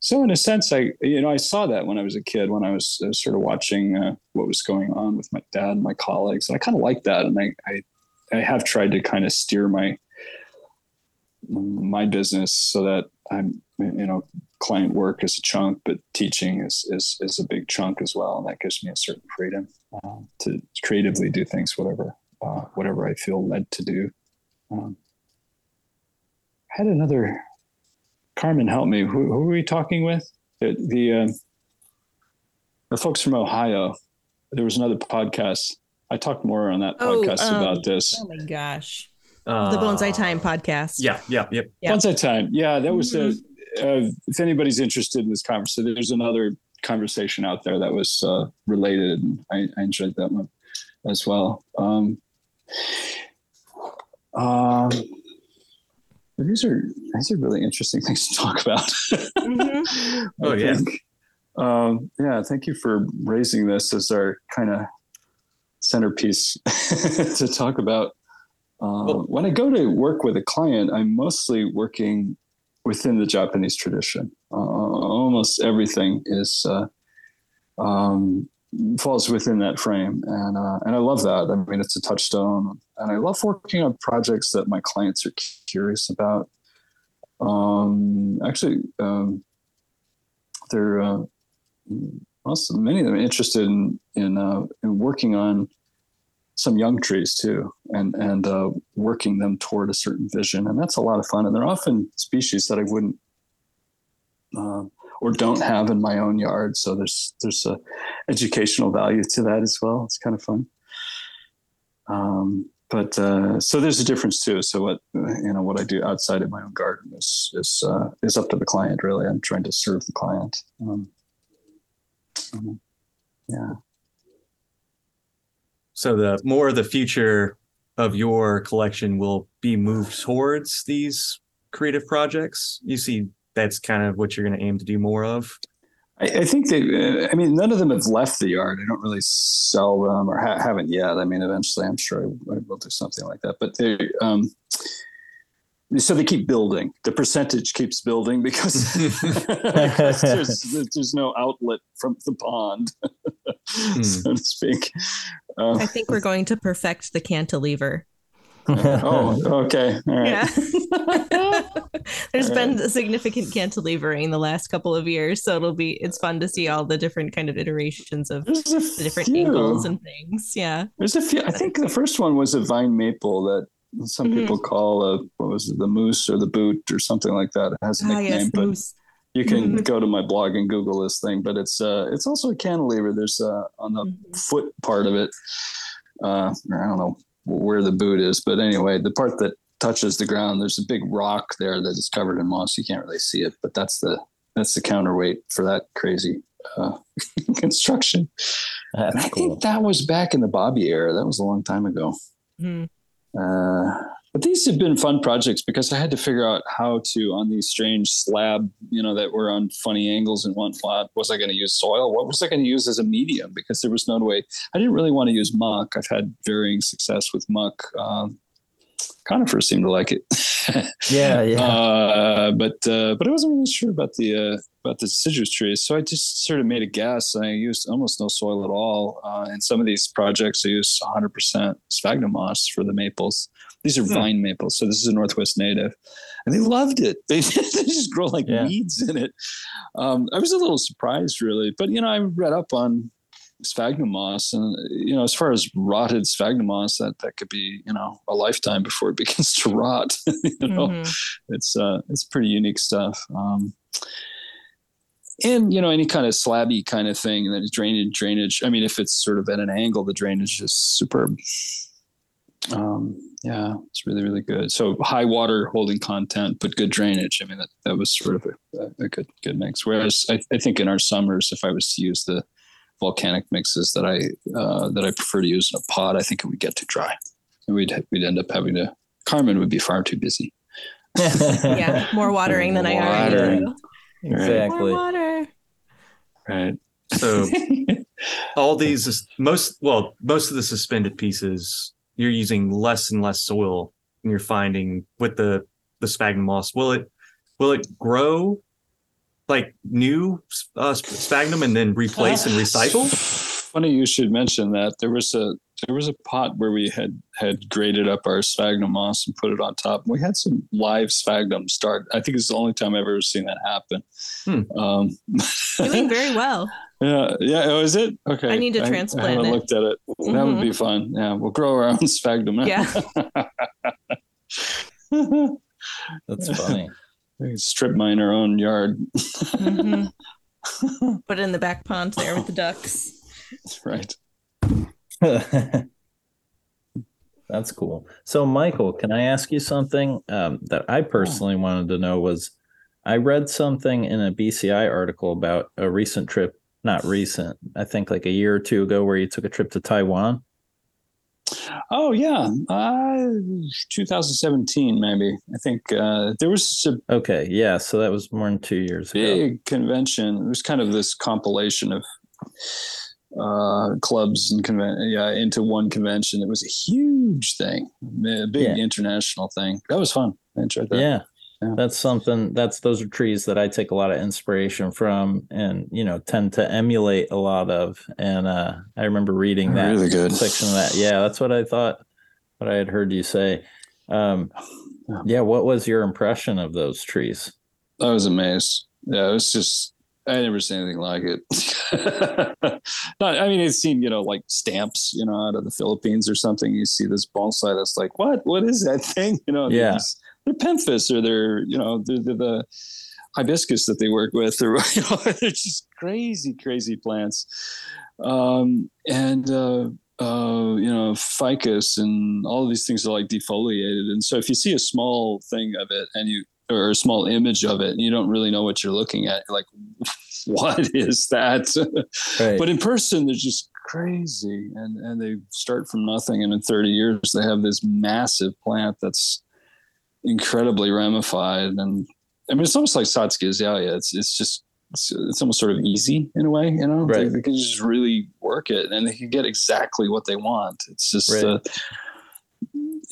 Speaker 4: so in a sense, I you know I saw that when I was a kid when I was, I was sort of watching uh, what was going on with my dad and my colleagues, and I kind of liked that, and I, I I have tried to kind of steer my my business so that I'm you know client work is a chunk, but teaching is is is a big chunk as well, and that gives me a certain freedom uh, to creatively do things whatever uh, whatever I feel led to do. Um, I had another Carmen, help me. Who, who are we talking with? The the, uh, the folks from Ohio. There was another podcast. I talked more on that
Speaker 3: Oh,
Speaker 4: podcast
Speaker 3: um,
Speaker 4: about this.
Speaker 3: oh my gosh
Speaker 1: Uh,
Speaker 3: the Bonsai Time podcast.
Speaker 1: Yeah, yeah, yep.
Speaker 3: Yeah.
Speaker 4: Bonsai time. Yeah, that was a. Uh, if anybody's interested in this conversation, there's another conversation out there that was uh, related, and I, I enjoyed that one as well. Um, um, these are these are really interesting things to talk about.
Speaker 3: Mhm. (laughs)
Speaker 4: I
Speaker 1: Oh, yeah.
Speaker 4: Um, yeah, thank you for raising this as our kind of centerpiece (laughs) to talk about. Um,
Speaker 1: Well-
Speaker 4: when I go to work with a client, I'm mostly working within the Japanese tradition. Uh, almost everything is uh, um, falls within that frame, and uh, and I love that. I mean, it's a touchstone, and I love working on projects that my clients are curious about. Um, actually, um, they're uh, also many of them interested in in, uh, in working on some young trees too, and and uh, working them toward a certain vision, and that's a lot of fun. And they're often species that I wouldn't uh, or don't have in my own yard, so there's there's a educational value to that as well. It's kind of fun. Um, but uh, so there's a difference too. So what you know what I do outside of my own garden is is uh, is up to the client. Really, I'm trying to serve the client. Um, um, yeah.
Speaker 1: So the more the future of your collection will be moved towards these creative projects. You see, that's kind of what you're going to aim to do more of.
Speaker 4: I, I think that, uh, I mean, none of them have left the yard. I don't really sell them or ha- haven't yet. I mean, eventually, I'm sure I, I will do something like that. But they, um, so they keep building. The percentage keeps building because, (laughs) because there's, there's no outlet from the pond, (laughs) so to speak. Uh,
Speaker 3: I think we're going to perfect the cantilever.
Speaker 4: Oh, okay. Right.
Speaker 3: Yeah. (laughs) There's
Speaker 4: All
Speaker 3: been a significant cantilevering the last couple of years, so it'll be it's fun to see all the different kind of iterations of the different
Speaker 4: few.
Speaker 3: angles and things. Yeah.
Speaker 4: There's a few. I think the first one was a vine maple that some
Speaker 3: Mhm.
Speaker 4: people call a what was it, the moose or the boot or something like that. It has a
Speaker 3: Ah,
Speaker 4: nickname,
Speaker 3: yes,
Speaker 4: but
Speaker 3: moose.
Speaker 4: you can
Speaker 3: Mhm.
Speaker 4: go to my blog and Google this thing. But it's uh it's also a cantilever. There's uh on the
Speaker 3: Mhm.
Speaker 4: foot part of it. Uh, I don't know where the boot is, but anyway, the part that touches the ground, there's a big rock there that is covered in moss. You can't really see it, but that's the that's the counterweight for that crazy uh, (laughs) construction. And I
Speaker 2: cool.
Speaker 4: think that was back in the Bobby era. That was a long time ago.
Speaker 3: Mhm.
Speaker 4: Uh, but these have been fun projects because I had to figure out how to on these strange slab, you know, that were on funny angles and whatnot. Was I going to use soil? What was I going to use as a medium? Because there was no way. I didn't really want to use muck. I've had varying success with muck. Um, conifers seem to like it. (laughs)
Speaker 2: Yeah, yeah.
Speaker 4: Uh, but uh, but I wasn't really sure about the uh, about the deciduous trees, so I just sort of made a guess. I used almost no soil at all. Uh, in some of these projects, I used 100% sphagnum moss for the maples. These are
Speaker 1: Hmm.
Speaker 4: vine maples, so this is a Northwest native, and they loved it. (laughs) They, they just grow like
Speaker 2: Yeah.
Speaker 4: weeds in it. Um, I was a little surprised, really, but you know, I read up on sphagnum moss and you know as far as rotted sphagnum moss that that could be you know a lifetime before it (laughs) begins to rot (laughs) you know
Speaker 3: Mhm.
Speaker 4: it's uh it's pretty unique stuff um and you know any kind of slabby kind of thing that drainage drainage i mean if it's sort of at an angle the drainage is superb um yeah it's really really good so high water holding content but good drainage i mean that, that was sort of a, a good good mix whereas I, I think in our summers if i was to use the volcanic mixes that i uh that i prefer to use in a pot i think it would get too dry and we'd we'd end up having to carmen would be far too busy (laughs)
Speaker 3: Yeah. More watering than I already
Speaker 4: Watering.
Speaker 3: do. More
Speaker 2: exactly.
Speaker 3: water.
Speaker 4: right
Speaker 1: So (laughs) all these most well most of the suspended pieces you're using less and less soil and you're finding with the the sphagnum moss will it will it grow like new uh, sphagnum and then replace and (sighs) recycle
Speaker 4: Funny you should mention that. There was a there was a pot where we had had graded up our sphagnum moss and put it on top. We had some live sphagnum start. I think it's the only time I've ever seen that happen.
Speaker 1: Hmm.
Speaker 4: Um,
Speaker 3: Doing very (laughs) well.
Speaker 4: Yeah, yeah. Oh, is it okay?
Speaker 3: I need to
Speaker 4: I,
Speaker 3: transplant
Speaker 4: haven't
Speaker 3: it.
Speaker 4: looked at it. That would be fun. Yeah, we'll grow our own sphagnum.
Speaker 3: Yeah. (laughs)
Speaker 2: That's funny.
Speaker 4: We can strip mine our own yard.
Speaker 3: Mhm. (laughs) Put it in the back pond there with the ducks.
Speaker 4: That's right. (laughs)
Speaker 2: That's cool. So, Michael, can I ask you something um, that I personally wanted to know? Was I read something in a BCI article about a recent trip, not recent, I think like a year or two ago, where you took a trip to Taiwan.
Speaker 4: Oh yeah, uh, 2017 maybe. I think uh, there was a
Speaker 2: Okay, yeah, so that was more than two years ago.
Speaker 4: big convention. It was kind of this compilation of uh, clubs and conven- yeah into one convention. It was a huge thing, a big
Speaker 2: Yeah.
Speaker 4: international thing. That was fun. I enjoyed that.
Speaker 2: Yeah.
Speaker 4: Yeah.
Speaker 2: That's something that's those are trees that I take a lot of inspiration from and you know tend to emulate a lot of and uh I remember reading that
Speaker 4: really good.
Speaker 2: section of that. Yeah, that's what I thought what I had heard you say. Um
Speaker 4: Yeah.
Speaker 2: what was your impression of those trees?
Speaker 4: I was amazed. Yeah, it was just I never seen anything like it. (laughs) Not, I mean, I've seen you know like stamps, you know, out of the Philippines or something. You see this bonsai that's like, what? What is that thing? (laughs) You know,
Speaker 2: Yeah.
Speaker 4: just- they're pemphis or they're you know they're, they're the hibiscus that they work with, or (laughs) you know, they're just crazy, crazy plants. Um, and uh, uh, you know, ficus and all of these things are like defoliated. And so if you see a small thing of it and you or a small image of it and you don't really know what you're looking at, you're like, (laughs) what is that?
Speaker 2: Right.
Speaker 4: but in person, they're just crazy. And and they start from nothing. And in 30 years, they have this massive plant that's incredibly ramified. And I mean, it's almost like Satsuki Azalea. It's it's just it's, it's almost sort of easy in a way, you know. They,
Speaker 2: Right.
Speaker 4: they can just really work it, and they can get exactly what they want. It's just
Speaker 2: Right.
Speaker 4: uh,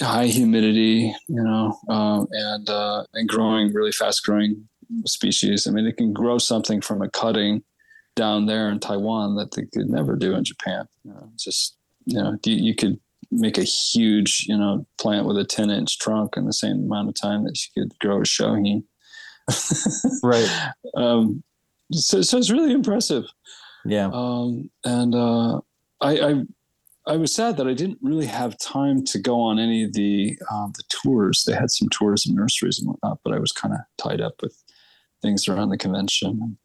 Speaker 4: high humidity, you know, um, and uh, and growing really fast growing species. I mean, they can grow something from a cutting down there in Taiwan that they could never do in Japan. You know, it's just you know, you, you could make a huge you know plant with a 10 inch trunk in the same amount of time that you could grow a shohin. (laughs)
Speaker 2: right.
Speaker 4: Um, so, so it's really impressive.
Speaker 2: Yeah.
Speaker 4: Um, and uh, I, I I was sad that I didn't really have time to go on any of the um, the tours. They had some tours and nurseries and whatnot, but I was kind of tied up with things around the convention.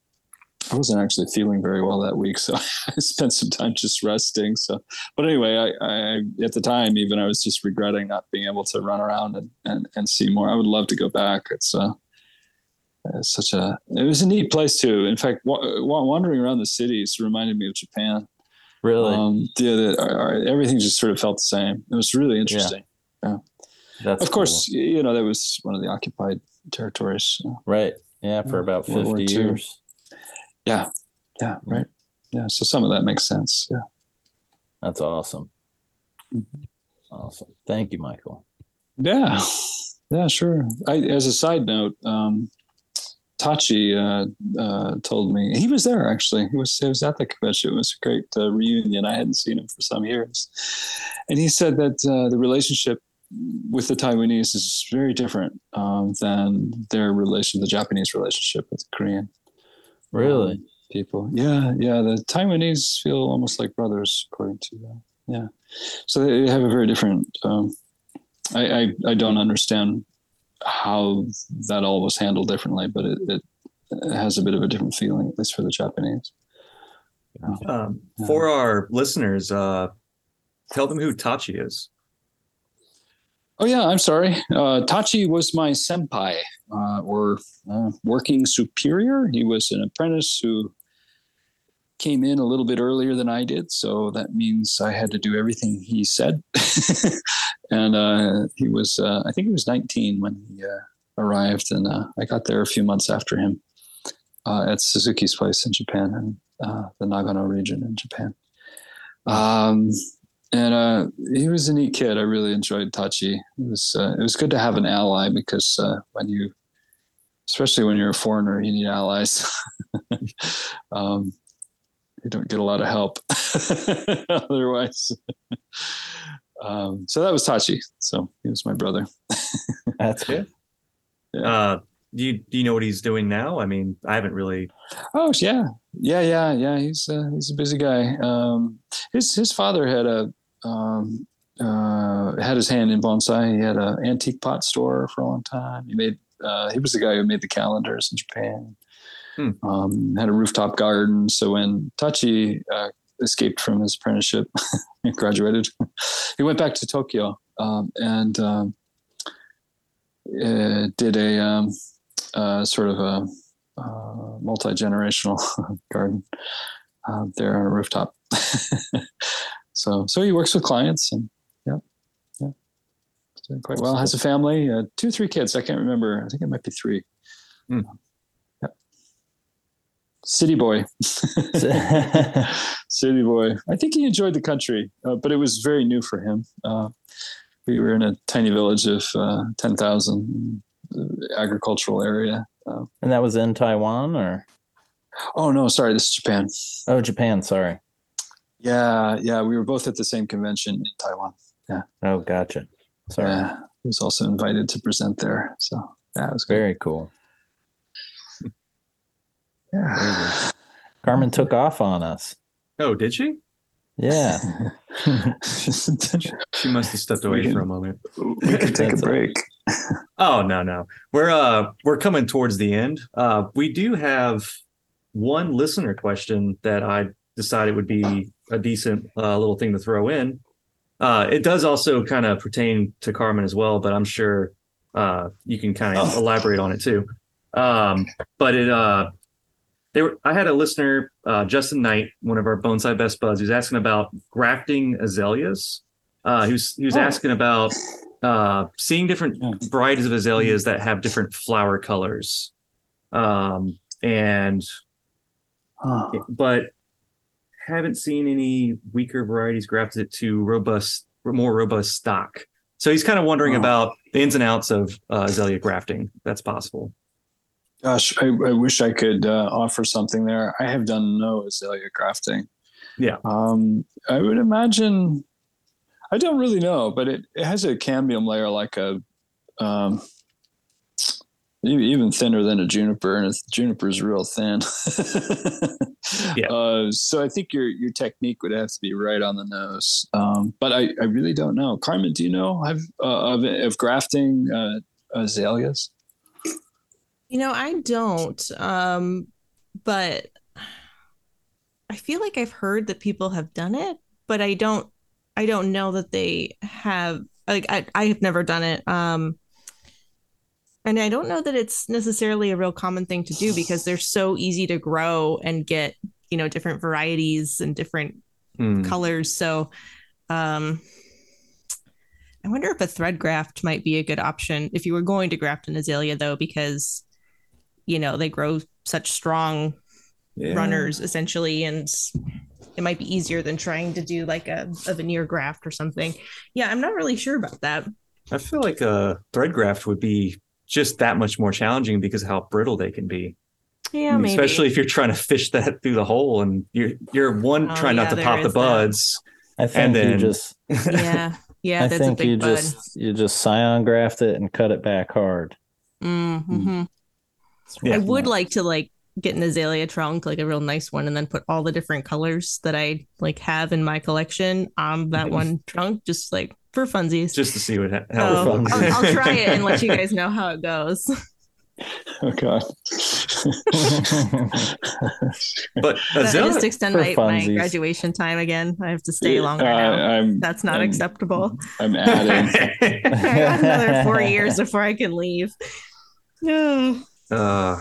Speaker 4: I wasn't actually feeling very well that week, so (laughs) I spent some time just resting. So, but anyway, I, I at the time even I was just regretting not being able to run around and, and, and see more. I would love to go back. It's uh, it's such a it was a neat place too. In fact, wa- wa- wandering around the cities reminded me of Japan.
Speaker 2: Really.
Speaker 4: Um, yeah, the, our- our- everything just sort of felt the same. It was really interesting.
Speaker 2: That's
Speaker 4: of course, y- you know that was one of the occupied territories.
Speaker 2: Right. Yeah, for
Speaker 4: Yeah,
Speaker 2: about 50
Speaker 4: II.
Speaker 2: years.
Speaker 4: Yeah, yeah, right. Yeah, so some of that makes sense. Yeah.
Speaker 2: That's awesome.
Speaker 4: Mm-hmm.
Speaker 2: Awesome. Thank you, Michael.
Speaker 4: Yeah, yeah, sure. I, as a side note, um, Tachi uh, uh, told me he was there. Actually, he was he was at the convention. It was a great uh, reunion. I hadn't seen him for some years, and he said that uh, the relationship with the Taiwanese is very different um, than their relation, the Japanese relationship with the Korean
Speaker 2: Really?
Speaker 4: um, people. Yeah, yeah. The Taiwanese feel almost like brothers, according to them. Yeah, so they have a very different. Um, I, I I don't understand how that all was handled differently, but it, it, it has a bit of a different feeling, at least for the Japanese.
Speaker 1: Um, for our listeners, uh, tell them who Tachi is.
Speaker 4: Oh yeah, I'm sorry. Uh, Tachi was my senpai, uh, or uh, working superior. He was an apprentice who came in a little bit earlier than I did, so that means I had to do everything he said. (laughs) and uh, he was, uh, I think he was 19 when he uh, arrived, and uh, I got there a few months after him at Suzuki's place in Japan, and the Nagano region in Japan. Um, and uh, he was a neat kid. I really enjoyed Tachi. It was uh, it was good to have an ally because uh, when you, especially when you're a foreigner, you need allies. (laughs) um, you don't get a lot of help (laughs) otherwise. um, so that was Tachi. So he was my brother. (laughs)
Speaker 2: That's good.
Speaker 1: Uh, do you do you know what he's doing now? I mean, I haven't really.
Speaker 4: Oh yeah, yeah, yeah, yeah. He's uh, he's a busy guy. Um, his his father had a um, uh, had his hand in bonsai. He had an antique pot store for a long time. He made uh, he was the guy who made the calendars in Japan.
Speaker 1: Hmm.
Speaker 4: Um, had a rooftop garden. So when Tachi uh, escaped from his apprenticeship (laughs) and graduated, (laughs) he went back to Tokyo um, and um, uh, did a um, uh, sort of a uh, multi generational (laughs) garden uh, there on a rooftop. So so he works with clients and yeah yeah He's doing quite well. Has a family, uh, two three kids. I can't remember. I think it might be three.
Speaker 1: Hmm.
Speaker 4: Yeah. City boy. (laughs) City boy. I think he enjoyed the country, uh, but it was very new for him. Uh, we were in a tiny village of uh, 10,000 uh, agricultural area. Uh,
Speaker 2: and that was in Taiwan or
Speaker 4: oh, no, sorry. This is Japan.
Speaker 2: oh Japan, sorry.
Speaker 4: Yeah. Yeah. We were both at the same convention in Taiwan. Yeah.
Speaker 2: Oh, gotcha. Sorry.
Speaker 4: Yeah. He was also invited to present there. So that was great.
Speaker 2: Very cool.
Speaker 4: Yeah.
Speaker 2: Carmen took off on us.
Speaker 1: Oh, did she?
Speaker 2: Yeah. (laughs)
Speaker 1: She must have stepped away
Speaker 4: can-
Speaker 1: for a moment.
Speaker 4: we could take a break.
Speaker 1: Oh no, no. We're uh we're coming towards the end. Uh we do have one listener question that I decided would be a decent uh, little thing to throw in. Uh it does also kind of pertain to Carmen as well, but I'm sure uh you can kind of
Speaker 4: Oh.
Speaker 1: elaborate on it too. Um but it uh they were I had a listener, uh Justin Knight, one of our Bonsai best buds, who's asking about grafting azaleas. Uh he was he was
Speaker 4: Oh.
Speaker 1: asking about uh seeing different varieties of azaleas that have different flower colors um and but haven't seen any weaker varieties grafted to robust more robust stock so he's kind of wondering
Speaker 4: Oh.
Speaker 1: about the ins and outs of uh, azalea grafting that's possible
Speaker 4: Gosh, I, I wish I could uh, offer something there. I have done no azalea grafting.
Speaker 1: Yeah.
Speaker 4: Um, I would imagine, I don't really know, but it, it has a cambium layer like a, um, even thinner than a juniper, and it's, juniper's real thin. (laughs)
Speaker 1: Yeah.
Speaker 4: Uh, so I think your your technique would have to be right on the nose. Um, but I, I really don't know. Carmen, do you know have, uh, of of grafting uh, azaleas?
Speaker 3: You know, I don't. Um, but I feel like I've heard that people have done it, but I don't I don't know that they have like I, I have never done it. Um and I don't know that it's necessarily a real common thing to do because they're so easy to grow and get, you know, different varieties and different
Speaker 1: Hmm.
Speaker 3: colors. So um I wonder if a thread graft might be a good option if you were going to graft an azalea though, because you know they grow such strong
Speaker 1: Yeah.
Speaker 3: runners essentially and it might be easier than trying to do like a, a veneer graft or something. Yeah, I'm not really sure about that.
Speaker 1: i feel like a thread graft would be just that much more challenging because of how brittle they can be
Speaker 3: Yeah, maybe.
Speaker 1: especially if you're trying to fish that through the hole and you're you're one
Speaker 3: Oh,
Speaker 1: trying
Speaker 3: yeah,
Speaker 1: not to pop the
Speaker 3: is that.
Speaker 1: buds
Speaker 2: I think
Speaker 1: then-
Speaker 2: you just
Speaker 3: yeah, (laughs) yeah,
Speaker 2: I
Speaker 3: that's a
Speaker 2: think
Speaker 3: big
Speaker 2: you
Speaker 3: bud.
Speaker 2: just you just scion graft it and cut it back hard.
Speaker 3: hmm
Speaker 1: Yeah.
Speaker 3: I would like to like get an azalea trunk, like a real nice one, and then put all the different colors that I like have in my collection on that one trunk, just like for funsies.
Speaker 1: just to see what ha- how
Speaker 3: So
Speaker 1: it.
Speaker 3: I'll, I'll try it and let you guys know how it goes.
Speaker 4: Oh (laughs) God.
Speaker 1: but
Speaker 3: I
Speaker 1: azalea
Speaker 3: just extend my, my graduation time again. I have to stay
Speaker 4: Yeah,
Speaker 3: longer
Speaker 4: uh,
Speaker 3: now.
Speaker 4: I'm
Speaker 3: That's not
Speaker 4: I'm-
Speaker 3: acceptable.
Speaker 4: I'm adding. (laughs)
Speaker 3: I got another four (laughs) years before I can leave. Yeah. (sighs)
Speaker 1: uh,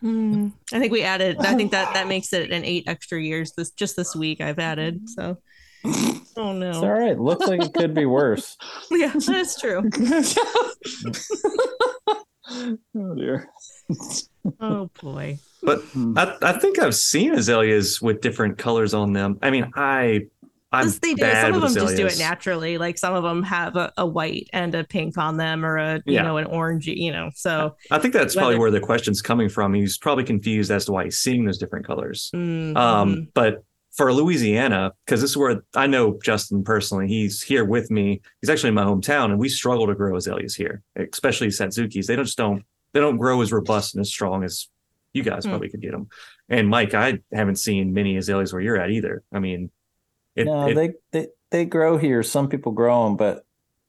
Speaker 3: Hmm. I think we added. I think that that makes it an eight extra years. This just this week I've added. So, (laughs) oh no.
Speaker 2: It's all right. Looks like it could be worse. (laughs)
Speaker 3: Yeah, that's true. (laughs)
Speaker 4: oh dear.
Speaker 3: Oh boy.
Speaker 1: but
Speaker 4: Hmm.
Speaker 1: I, I think I've seen azaleas with different colors on them. I mean, I I'm
Speaker 3: Yes, they do.
Speaker 1: bad
Speaker 3: Some of them
Speaker 1: with
Speaker 3: just do it naturally. Like some of them have a, a white and a pink on them, or a you
Speaker 1: Yeah.
Speaker 3: know an orangey. You know, so
Speaker 1: I think that's probably where the question's coming from. He's probably confused as to why he's seeing those different colors.
Speaker 3: mm,
Speaker 1: Um, but for Louisiana, because this is where I know Justin personally, he's here with me. He's actually in my hometown, and we struggle to grow azaleas here, especially Satsukis. They don't just don't they don't grow as robust and as strong as you guys
Speaker 3: Hmm.
Speaker 1: probably could get them. And Mike, I haven't seen many azaleas where you're at either. I mean, it,
Speaker 2: no,
Speaker 1: it-
Speaker 2: they, they they grow here. Some people grow them, but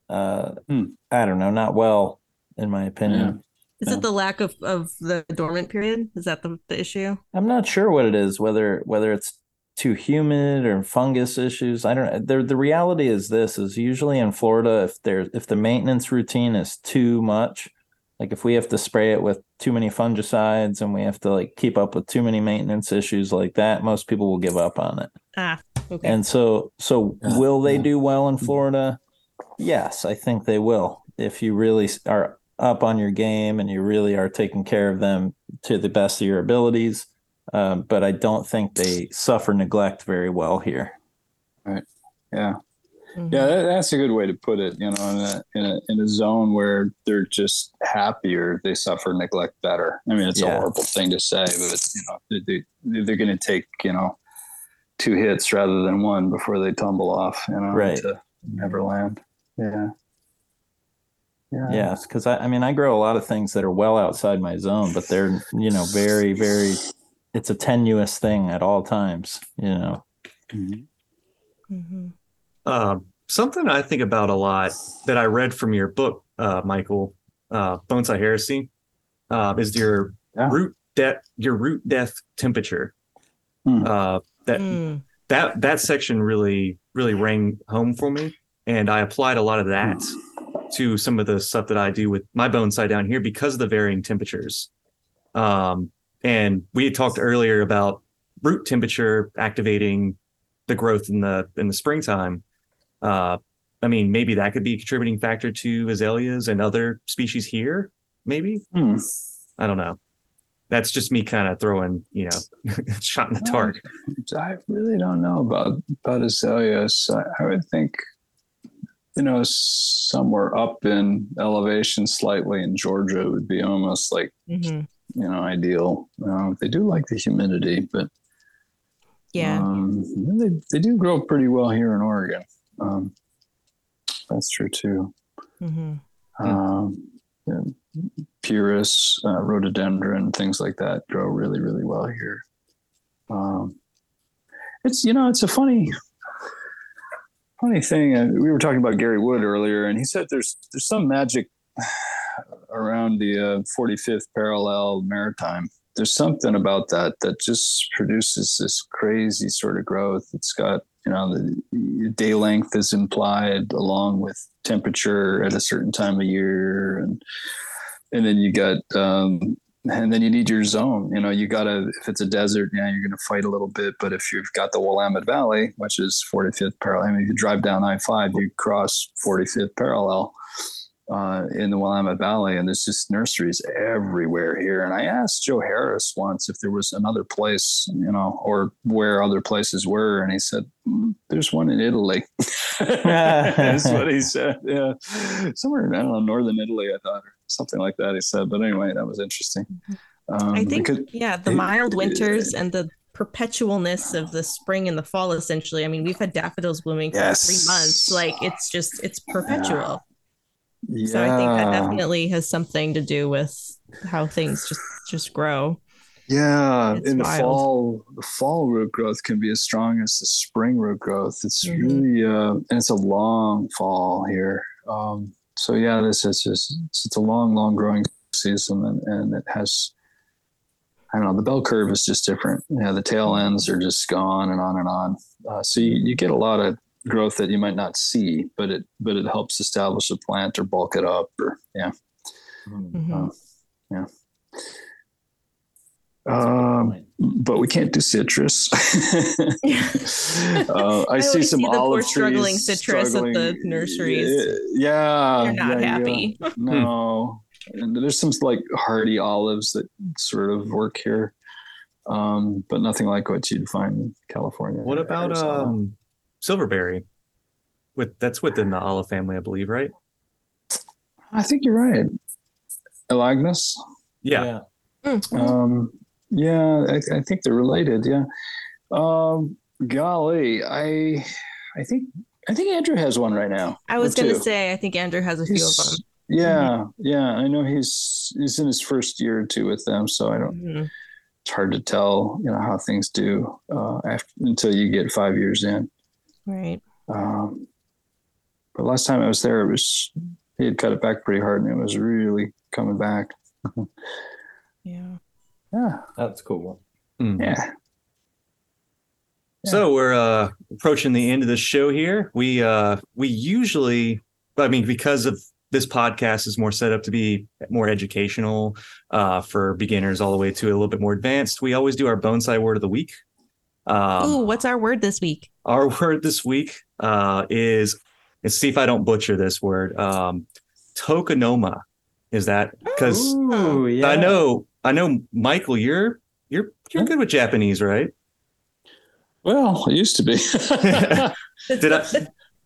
Speaker 2: uh,
Speaker 4: Hmm.
Speaker 2: I don't know, not well, in my opinion.
Speaker 3: is it the lack of of the dormant period? Is that the, the issue?
Speaker 2: I'm not sure what it is. Whether whether it's too humid or fungus issues. I don't the the reality is this is usually in Florida if there if the maintenance routine is too much, like if we have to spray it with too many fungicides and we have to like keep up with too many maintenance issues like that, most people will give up on it.
Speaker 3: Ah, okay.
Speaker 2: And so so will they do well in Florida? Yes, I think they will. If you really are up on your game and you really are taking care of them to the best of your abilities. Um, but I don't think they suffer neglect very well here. Right.
Speaker 4: Yeah.
Speaker 3: Mhm.
Speaker 4: Yeah, that, that's a good way to put it. You know, in a, in a in a zone where they're just happier, they suffer neglect better. I mean, it's a horrible thing to say, but you know, they, they they're going to take you know two hits rather than one before they tumble off. You know,
Speaker 2: Right.
Speaker 4: to Neverland. Yeah. Yeah.
Speaker 2: Yes, because I, I mean I grow a lot of things that are well outside my zone, but they're you know very very. It's a tenuous thing at all times. You know.
Speaker 4: Mhm.
Speaker 3: Mhm.
Speaker 1: Um, something I think about a lot that I read from your book, uh, Michael, uh, Bonsai Heresy, uh, is your
Speaker 4: Yeah.
Speaker 1: root death, your root death temperature.
Speaker 4: Hmm.
Speaker 1: Uh, that
Speaker 3: Mm.
Speaker 1: that that section really really rang home for me, and I applied a lot of that to some of the stuff that I do with my bonsai down here because of the varying temperatures. Um, and we had talked earlier about root temperature activating the growth in the in the springtime. Uh, I mean, maybe that could be a contributing factor to azaleas and other species here. Maybe
Speaker 4: Hmm.
Speaker 1: I don't know. That's just me kind of throwing, you know, (laughs) shot in the dark.
Speaker 4: I really don't know about about azaleas. I, I would think, you know, somewhere up in elevation slightly in Georgia would be almost like
Speaker 3: Mhm.
Speaker 4: You know ideal. Uh, they do like the humidity, but
Speaker 3: Yeah.
Speaker 4: um, they they do grow pretty well here in Oregon. Um, that's true too.
Speaker 3: Mhm.
Speaker 4: Um, yeah, Pieris, uh, rhododendron, things like that grow really, really well here. Um, it's you know, it's a funny, funny thing. Uh, we were talking about Gary Wood earlier, and he said there's there's some magic around the uh, 45th parallel maritime. There's something about that that just produces this crazy sort of growth. It's got you know the day length is implied along with temperature at a certain time of year and and then you got um and then you need your zone you know you gotta if it's a desert yeah you're gonna fight a little bit but if you've got the willamette valley which is 45th parallel i mean if you drive down i-5 you cross 45th parallel uh, in the Willamette Valley, and there's just nurseries everywhere here. And I asked Joe Harris once if there was another place, you know, or where other places were, and he said, "Mm, "There's one in Italy." (laughs) That's what he said. Yeah, somewhere I don't know, northern Italy, I thought, or something like that. He said, but anyway, that was interesting. Um,
Speaker 3: I think, yeah, the
Speaker 4: it-
Speaker 3: mild winters and the perpetualness of the spring and the fall, essentially. I mean, we've had daffodils blooming for
Speaker 4: Yes.
Speaker 3: three months. Like, it's just, it's perpetual.
Speaker 4: Yeah,
Speaker 3: So I think that definitely has something to do with how things just just grow.
Speaker 4: Yeah,
Speaker 3: It's
Speaker 4: in the
Speaker 3: wild.
Speaker 4: fall, the fall root growth can be as strong as the spring root growth. It's
Speaker 3: Mhm.
Speaker 4: really, uh, and it's a long fall here. Um, so yeah, this is just it's, it's a long, long growing season, and, and it has. I don't know. The bell curve is just different. Yeah, the tail ends are just gone and on and on. Uh, so you, you get a lot of growth that you might not see, but it but it helps establish a plant or bulk it up or yeah.
Speaker 2: Hmm.
Speaker 3: Mhm.
Speaker 4: yeah. Um, but we can't do citrus. (laughs) uh, I,
Speaker 3: I
Speaker 4: see some
Speaker 3: see the poor
Speaker 4: olive
Speaker 3: struggling
Speaker 4: trees
Speaker 3: citrus at the nurseries.
Speaker 4: Yeah,
Speaker 3: They're not
Speaker 4: yeah, yeah.
Speaker 3: happy.
Speaker 4: No, and there's some like hardy olives that sort of work here, um, but nothing like what you'd find in California.
Speaker 1: What about
Speaker 4: Arizona.
Speaker 1: um, silverberry? With that's within the olive family, I believe, right?
Speaker 4: I think you're right. Elaeagnus.
Speaker 1: Yeah.
Speaker 3: Mm.
Speaker 4: Um, yeah, I, I think they're related. Yeah. Um, golly, I, I think, I think Andrew has one right now.
Speaker 3: I was going to
Speaker 4: two.
Speaker 3: say, I think Andrew has a few of them.
Speaker 4: Yeah, yeah. I know he's he's in his first year or two with them, so I don't.
Speaker 3: Mhm.
Speaker 4: It's hard to tell, you know, how things do uh, after until you get five years in.
Speaker 3: Right.
Speaker 4: Um, but last time I was there, it was he had cut it back pretty hard, and it was really coming back. (laughs)
Speaker 3: Yeah.
Speaker 4: Yeah,
Speaker 2: That's cool.
Speaker 1: Mm.
Speaker 4: yeah,
Speaker 1: So we're uh, approaching the end of the show here. We uh, we usually, I mean, because of this podcast is more set up to be more educational uh, for beginners all the way to a little bit more advanced. We always do our bonsai word of the week. Um,
Speaker 3: Ooh, what's our word this week?
Speaker 1: Our (laughs) word this week uh, is, let's see if I don't butcher this word. Um, tokonoma. Is that because
Speaker 2: yeah.
Speaker 1: I know I know Michael, you're you're you're good with Japanese, right?
Speaker 4: Well, it used to be. (laughs) (laughs)
Speaker 1: Did I?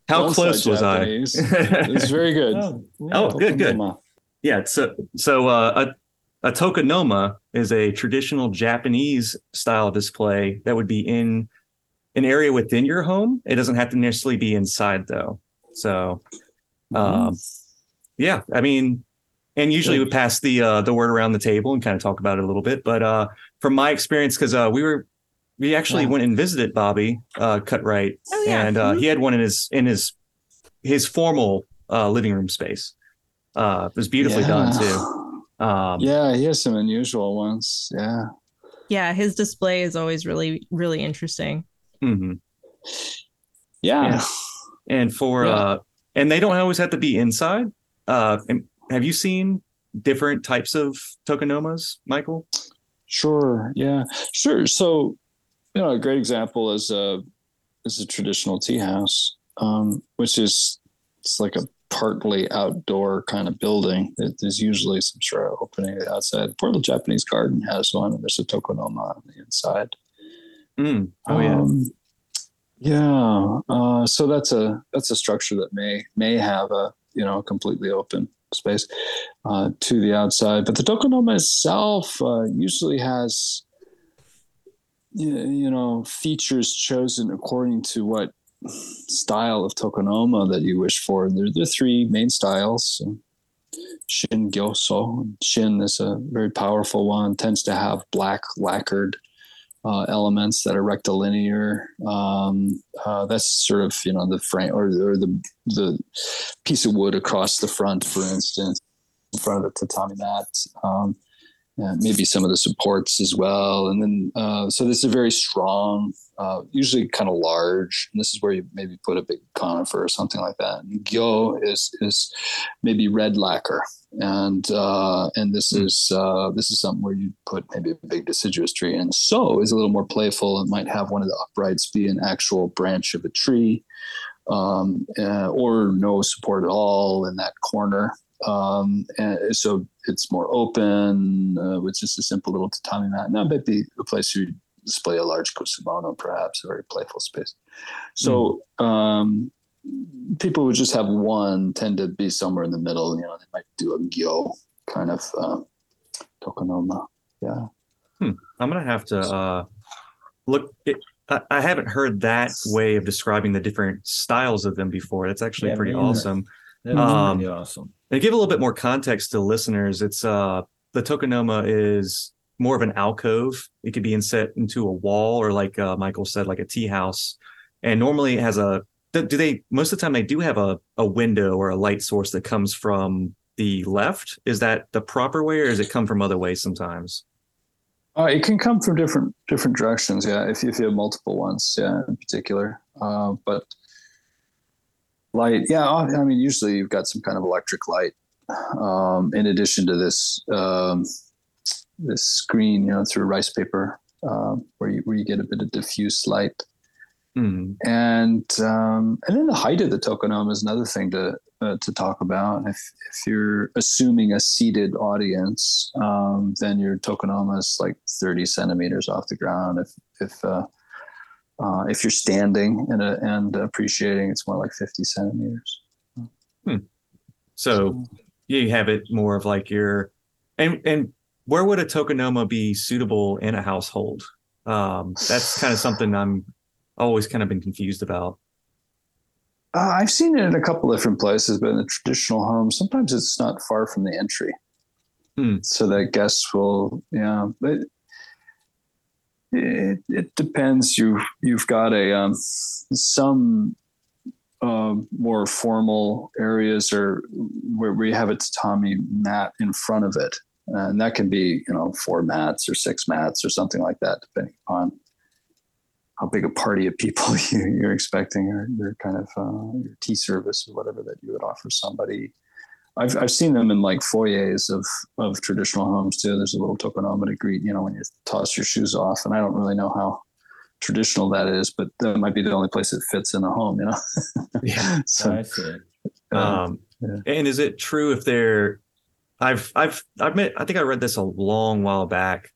Speaker 1: How
Speaker 4: Bonsai
Speaker 1: close was
Speaker 4: Japanese.
Speaker 1: I?
Speaker 4: It's very good.
Speaker 2: Oh,
Speaker 1: Oh, good, good. Yeah. So, so uh, a tokonoma is a traditional Japanese style display that would be in an area within your home. It doesn't have to necessarily be inside, though. So, um, yeah, I mean, and usually we pass the uh, the word around the table and kind of talk about it a little bit. But uh, from my experience, because uh, we were we actually
Speaker 2: Wow.
Speaker 1: went and visited Bobby uh, Cutright,
Speaker 3: Oh, yeah.
Speaker 1: and uh,
Speaker 3: Mhm.
Speaker 1: he had one in his in his his formal uh, living room space. Uh, it was beautifully done too. Um,
Speaker 4: Yeah, he has some unusual ones. Yeah.
Speaker 3: Yeah, his display is always really, really interesting.
Speaker 1: mhm.
Speaker 4: Yeah.
Speaker 1: Yeah. And for
Speaker 4: Yeah.
Speaker 1: uh, and they don't always have to be inside. Uh, and have you seen different types of tokonomas, Michael?
Speaker 4: Sure. Yeah. Sure. So, you know, a great example is a is a traditional tea house, um, which is it's like a partly outdoor kind of building. There's usually some sort of opening at the outside. Portland Japanese Garden has one, and there's a tokonoma on the inside.
Speaker 1: Mm. Oh yeah.
Speaker 4: Um, yeah. Uh, so that's a that's a structure that may may have a you know completely open space uh, to the outside, but the tokonoma itself uh, usually has you know features chosen according to what style of tokonoma that you wish for. There are three main styles. Shin Gyoso. Shin is a very powerful one, tends to have black lacquered uh, elements that are rectilinear. Um, uh, that's sort of you know the frame or, or the the piece of wood across the front, for instance, in front of the tatami mat. Um, and maybe some of the supports as well, and then uh, so this is a very strong, uh, usually kind of large. And this is where you maybe put a big conifer or something like that. And gyo is is maybe red lacquer, and uh, and this is uh, this is something where you put maybe a big deciduous tree. And so is a little more playful. It might have one of the uprights be an actual branch of a tree, um, uh, or no support at all in that corner. Um, and so it's more open uh, with just a simple little tatami mat. Now, maybe a place you display a large kusamono, perhaps a very playful space. So um, people who just have one tend to be somewhere in the middle. You know, they might do a gyo kind of uh, tokonoma. Yeah.
Speaker 1: I'm gonna have to uh, look. It, I, I haven't heard that way of describing the different styles of them before. That's actually
Speaker 2: Yeah,
Speaker 1: pretty awesome.
Speaker 2: That was
Speaker 1: Um,
Speaker 2: pretty awesome.
Speaker 1: And give a little bit more context to listeners. It's uh the tokonoma is more of an alcove. It could be inset into a wall or like uh, Michael said, like a tea house. And normally it has a do they most of the time they do have a, a window or a light source that comes from the left? Is that the proper way or does it come from other ways sometimes?
Speaker 4: Uh, it can come from different different directions. Yeah, if you, if you have multiple ones, yeah, in particular. Uh, but light, yeah. I mean, usually you've got some kind of electric light um, in addition to this um, this screen, you know, through rice paper, um, where you where you get a bit of diffuse light.
Speaker 1: Hmm.
Speaker 4: and um, and then the height of the tokonoma is another thing to uh, to talk about. If if you're assuming a seated audience, um, then your tokonoma is like 30 centimeters off the ground. If if uh, uh, if you're standing and uh, and appreciating, it's more like 50 centimeters.
Speaker 1: So you have it more of like your and and where would a tokonoma be suitable in a household? Um, that's kind of (sighs) something I'm always kind of been confused about.
Speaker 4: Uh, I've seen it in a couple different places, but in a traditional home, sometimes it's not far from the entry,
Speaker 1: Hmm.
Speaker 4: so that guests will, yeah. But it, it depends. You you've got a um, some uh, more formal areas or where we have a tatami mat in front of it, and that can be you know four mats or six mats or something like that, depending upon how big a party of people (laughs) you, you're expecting or your kind of uh, your tea service or whatever that you would offer somebody. I've, I've seen them in like foyers of, of traditional homes too. There's a little tokonoma to greet, you know, when you toss your shoes off. And I don't really know how traditional that is, but that might be the only place it fits in a home, you know? (laughs)
Speaker 1: Yeah.
Speaker 4: so,
Speaker 2: I see.
Speaker 4: uh,
Speaker 1: Um,
Speaker 4: yeah.
Speaker 1: And is it true if they're? I've I've I've met. I think I read this a long while back.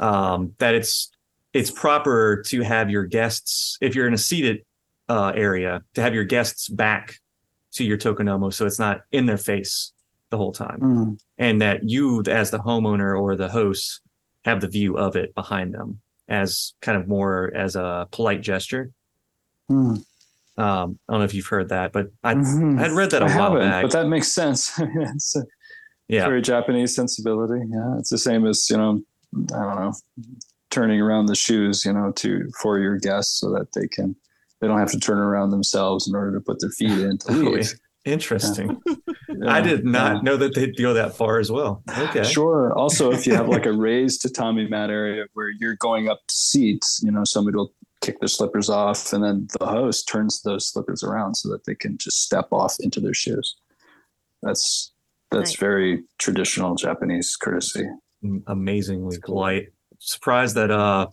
Speaker 1: Um, that it's it's proper to have your guests if you're in a seated uh, area to have your guests back to your tokonoma so it's not in their face the whole time,
Speaker 4: mm,
Speaker 1: and that you as the homeowner or the host have the view of it behind them as kind of more as a polite gesture.
Speaker 4: mm,
Speaker 1: Um, I don't know if you've heard that, but I
Speaker 4: mhm.
Speaker 1: I had read that a
Speaker 4: I
Speaker 1: while
Speaker 4: haven't,
Speaker 1: back.
Speaker 4: but that makes sense. (laughs) it's a
Speaker 1: yeah.
Speaker 4: very Japanese sensibility. Yeah, it's the same as you know, I don't know, turning around the shoes, you know, to for your guests so that they can they don't have to turn around themselves in order to put their feet in to
Speaker 1: Oh,
Speaker 4: leave.
Speaker 1: Interesting.
Speaker 4: Yeah, (laughs)
Speaker 1: I did not
Speaker 4: yeah.
Speaker 1: know that they'd go that far as well. Okay.
Speaker 4: Sure. Also, if you have like a (laughs) raised tatami mat area where you're going up to seats, you know, somebody will kick their slippers off, and then the host turns those slippers around so that they can just step off into their shoes. That's that's
Speaker 3: Nice.
Speaker 4: very traditional Japanese courtesy.
Speaker 1: Amazingly polite. Surprised that uh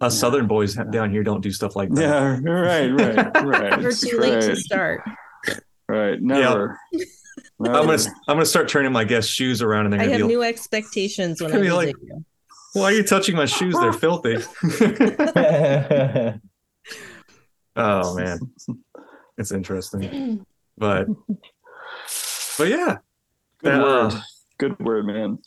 Speaker 1: us southern boys down here don't do stuff like that.
Speaker 4: Yeah, right, right, right. (laughs)
Speaker 3: We're too late to start.
Speaker 4: right. Never.
Speaker 1: I'm gonna I'm gonna start turning my guest shoes around and they're
Speaker 3: I have
Speaker 1: be like,
Speaker 3: new expectations when
Speaker 1: I'm be
Speaker 3: visit
Speaker 1: like-
Speaker 3: you.
Speaker 1: why are you touching my shoes? They're filthy. (laughs) (laughs) oh man. It's interesting. But but yeah.
Speaker 4: Good
Speaker 1: Uh,
Speaker 4: word. Good word, man.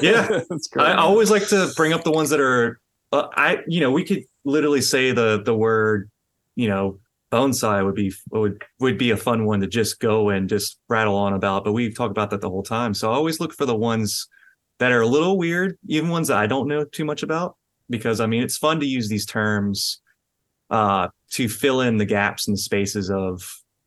Speaker 1: Yeah.
Speaker 4: That's.
Speaker 1: I always like to bring up the ones that are I you know we could literally say the the word you know bonsai would be would would be a fun one to just go and just rattle on about but we've talked about that the whole time. So I always look for the ones that are a little weird even ones that I don't know too much about because I mean it's fun to use these terms uh to fill in the gaps and spaces of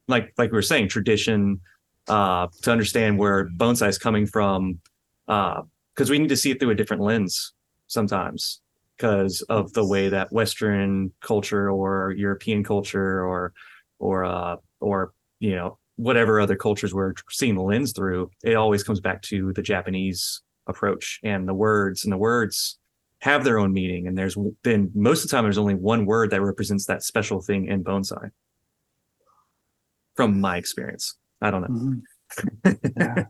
Speaker 1: like like we were saying tradition uh to understand where bonsai is coming from uh because we need to see it through a different lens sometimes because of the way that Western culture or European culture or or uh, or you know whatever other cultures we're seeing the lens through, it always comes back to the Japanese approach. And the words and the words have their own meaning. And there's been most of the time there's only one word that represents that special thing in bonsai. From my experience. I don't know.
Speaker 4: Mhm. (laughs)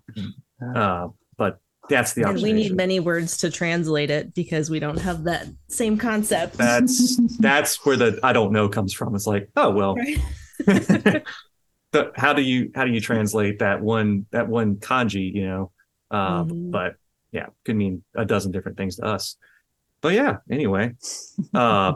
Speaker 4: Yeah.
Speaker 1: uh, but that's the
Speaker 3: And we need many words to translate it because we don't have that same concept.
Speaker 1: that's (laughs) that's where the I don't know comes from. It's like, oh well,
Speaker 3: Right. (laughs) (laughs)
Speaker 1: the, how do you how do you translate that one that one kanji? You know, uh,
Speaker 3: Mhm.
Speaker 1: but yeah, could mean a dozen different things to us. But yeah, anyway, uh,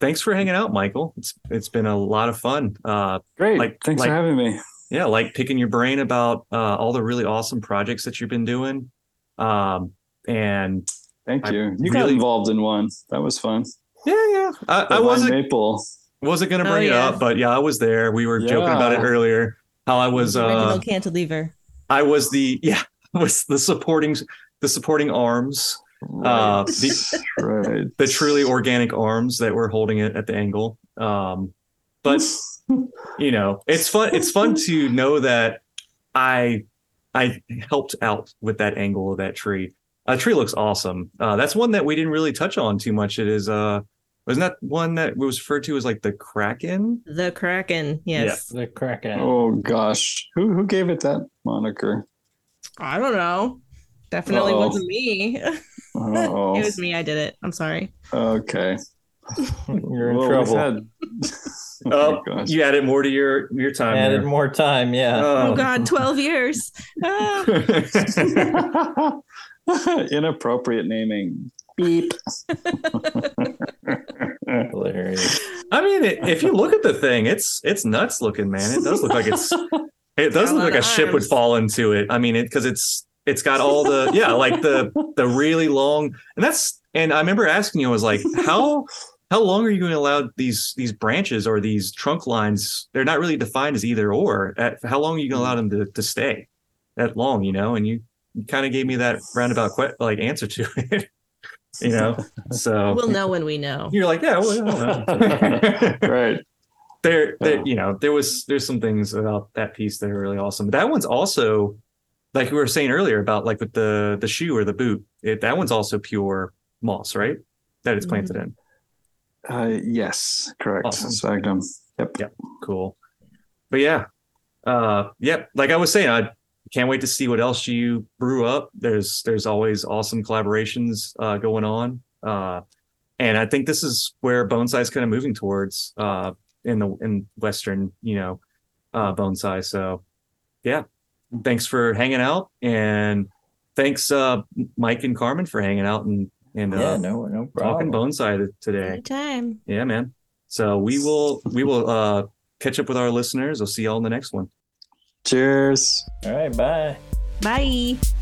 Speaker 1: thanks for hanging out, Michael. It's it's been a lot of fun. Uh,
Speaker 4: Great.
Speaker 1: Like-
Speaker 4: Thanks
Speaker 1: like-
Speaker 4: for having me.
Speaker 1: yeah, like picking your brain about uh, all the really awesome projects that you've been doing. Um, and
Speaker 4: Thank
Speaker 1: I
Speaker 4: you. You got involved in one. That was fun.
Speaker 1: yeah, yeah, I, I wasn't
Speaker 4: maple.
Speaker 1: wasn't gonna
Speaker 3: Oh,
Speaker 1: bring it up, but yeah, I was there. We were joking about it earlier. How I was
Speaker 3: Original
Speaker 1: uh
Speaker 3: cantilever.
Speaker 1: I was the yeah, (laughs) I was the supporting the supporting arms, uh the (laughs)
Speaker 4: right.
Speaker 1: the truly organic arms that were holding it at the angle. Um but (laughs) you know, it's fun it's fun to know that I I helped out with that angle of that tree. A tree looks awesome. Uh that's one that we didn't really touch on too much. It is uh wasn't that one that was referred to as like the Kraken?
Speaker 3: The Kraken. Yes.
Speaker 2: the Kraken.
Speaker 4: oh gosh. Who who gave it that moniker?
Speaker 3: I don't know. Definitely
Speaker 4: Uh-oh.
Speaker 3: wasn't me. (laughs)
Speaker 4: Oh,
Speaker 3: it was me. I did it. I'm sorry.
Speaker 4: okay. (laughs)
Speaker 2: You're in
Speaker 4: Well, we've
Speaker 2: trouble. (laughs)
Speaker 4: had- (laughs)
Speaker 1: Oh, you added more to your your time.
Speaker 2: Added
Speaker 1: there.
Speaker 2: more time, yeah.
Speaker 3: Oh,
Speaker 1: Oh.
Speaker 3: God, (laughs) 12 years. Ah. (laughs)
Speaker 4: Inappropriate naming. Beep.
Speaker 2: Hilarious.
Speaker 1: I mean, it, if you look at the thing, it's it's nuts looking, man. It does look like it's it does look like a
Speaker 3: of
Speaker 1: ship would fall into it. I mean, it because it's it's got all the yeah, like the the really long and that's and I remember asking you, I was like, how how long are you going to allow these these branches or these trunk lines? They're not really defined as either or. At, how long are you going to allow them to to stay that long? You know, and you, you kind of gave me that roundabout que- like answer to (laughs) it. you know. So
Speaker 3: We'll know when we know.
Speaker 1: you're like, yeah, well, I don't know. (laughs)
Speaker 4: right.
Speaker 1: there, there you know there was there's some things about that piece that are really awesome that one's also like we were saying earlier about like with the the shoe or the boot it, that one's also pure moss right that it's mm-hmm. planted in
Speaker 4: Uh, yes, correct.
Speaker 1: Awesome.
Speaker 4: Sphagnum. Yep.
Speaker 1: cool but yeah uh yeah like i was saying i can't wait to see what else you brew up there's there's always awesome collaborations uh going on uh and i think this is where bonsai is kind of moving towards uh in the in western you know uh bonsai so yeah thanks for hanging out and thanks uh mike and carmen for hanging out and and uh,
Speaker 2: yeah, no, no
Speaker 1: talking
Speaker 2: problem.
Speaker 1: bonsai t- today
Speaker 3: Anytime.
Speaker 1: yeah, man. So we will we will uh catch up with our listeners. I'll see y'all in the next one.
Speaker 4: Cheers.
Speaker 2: All right, bye.
Speaker 3: Bye.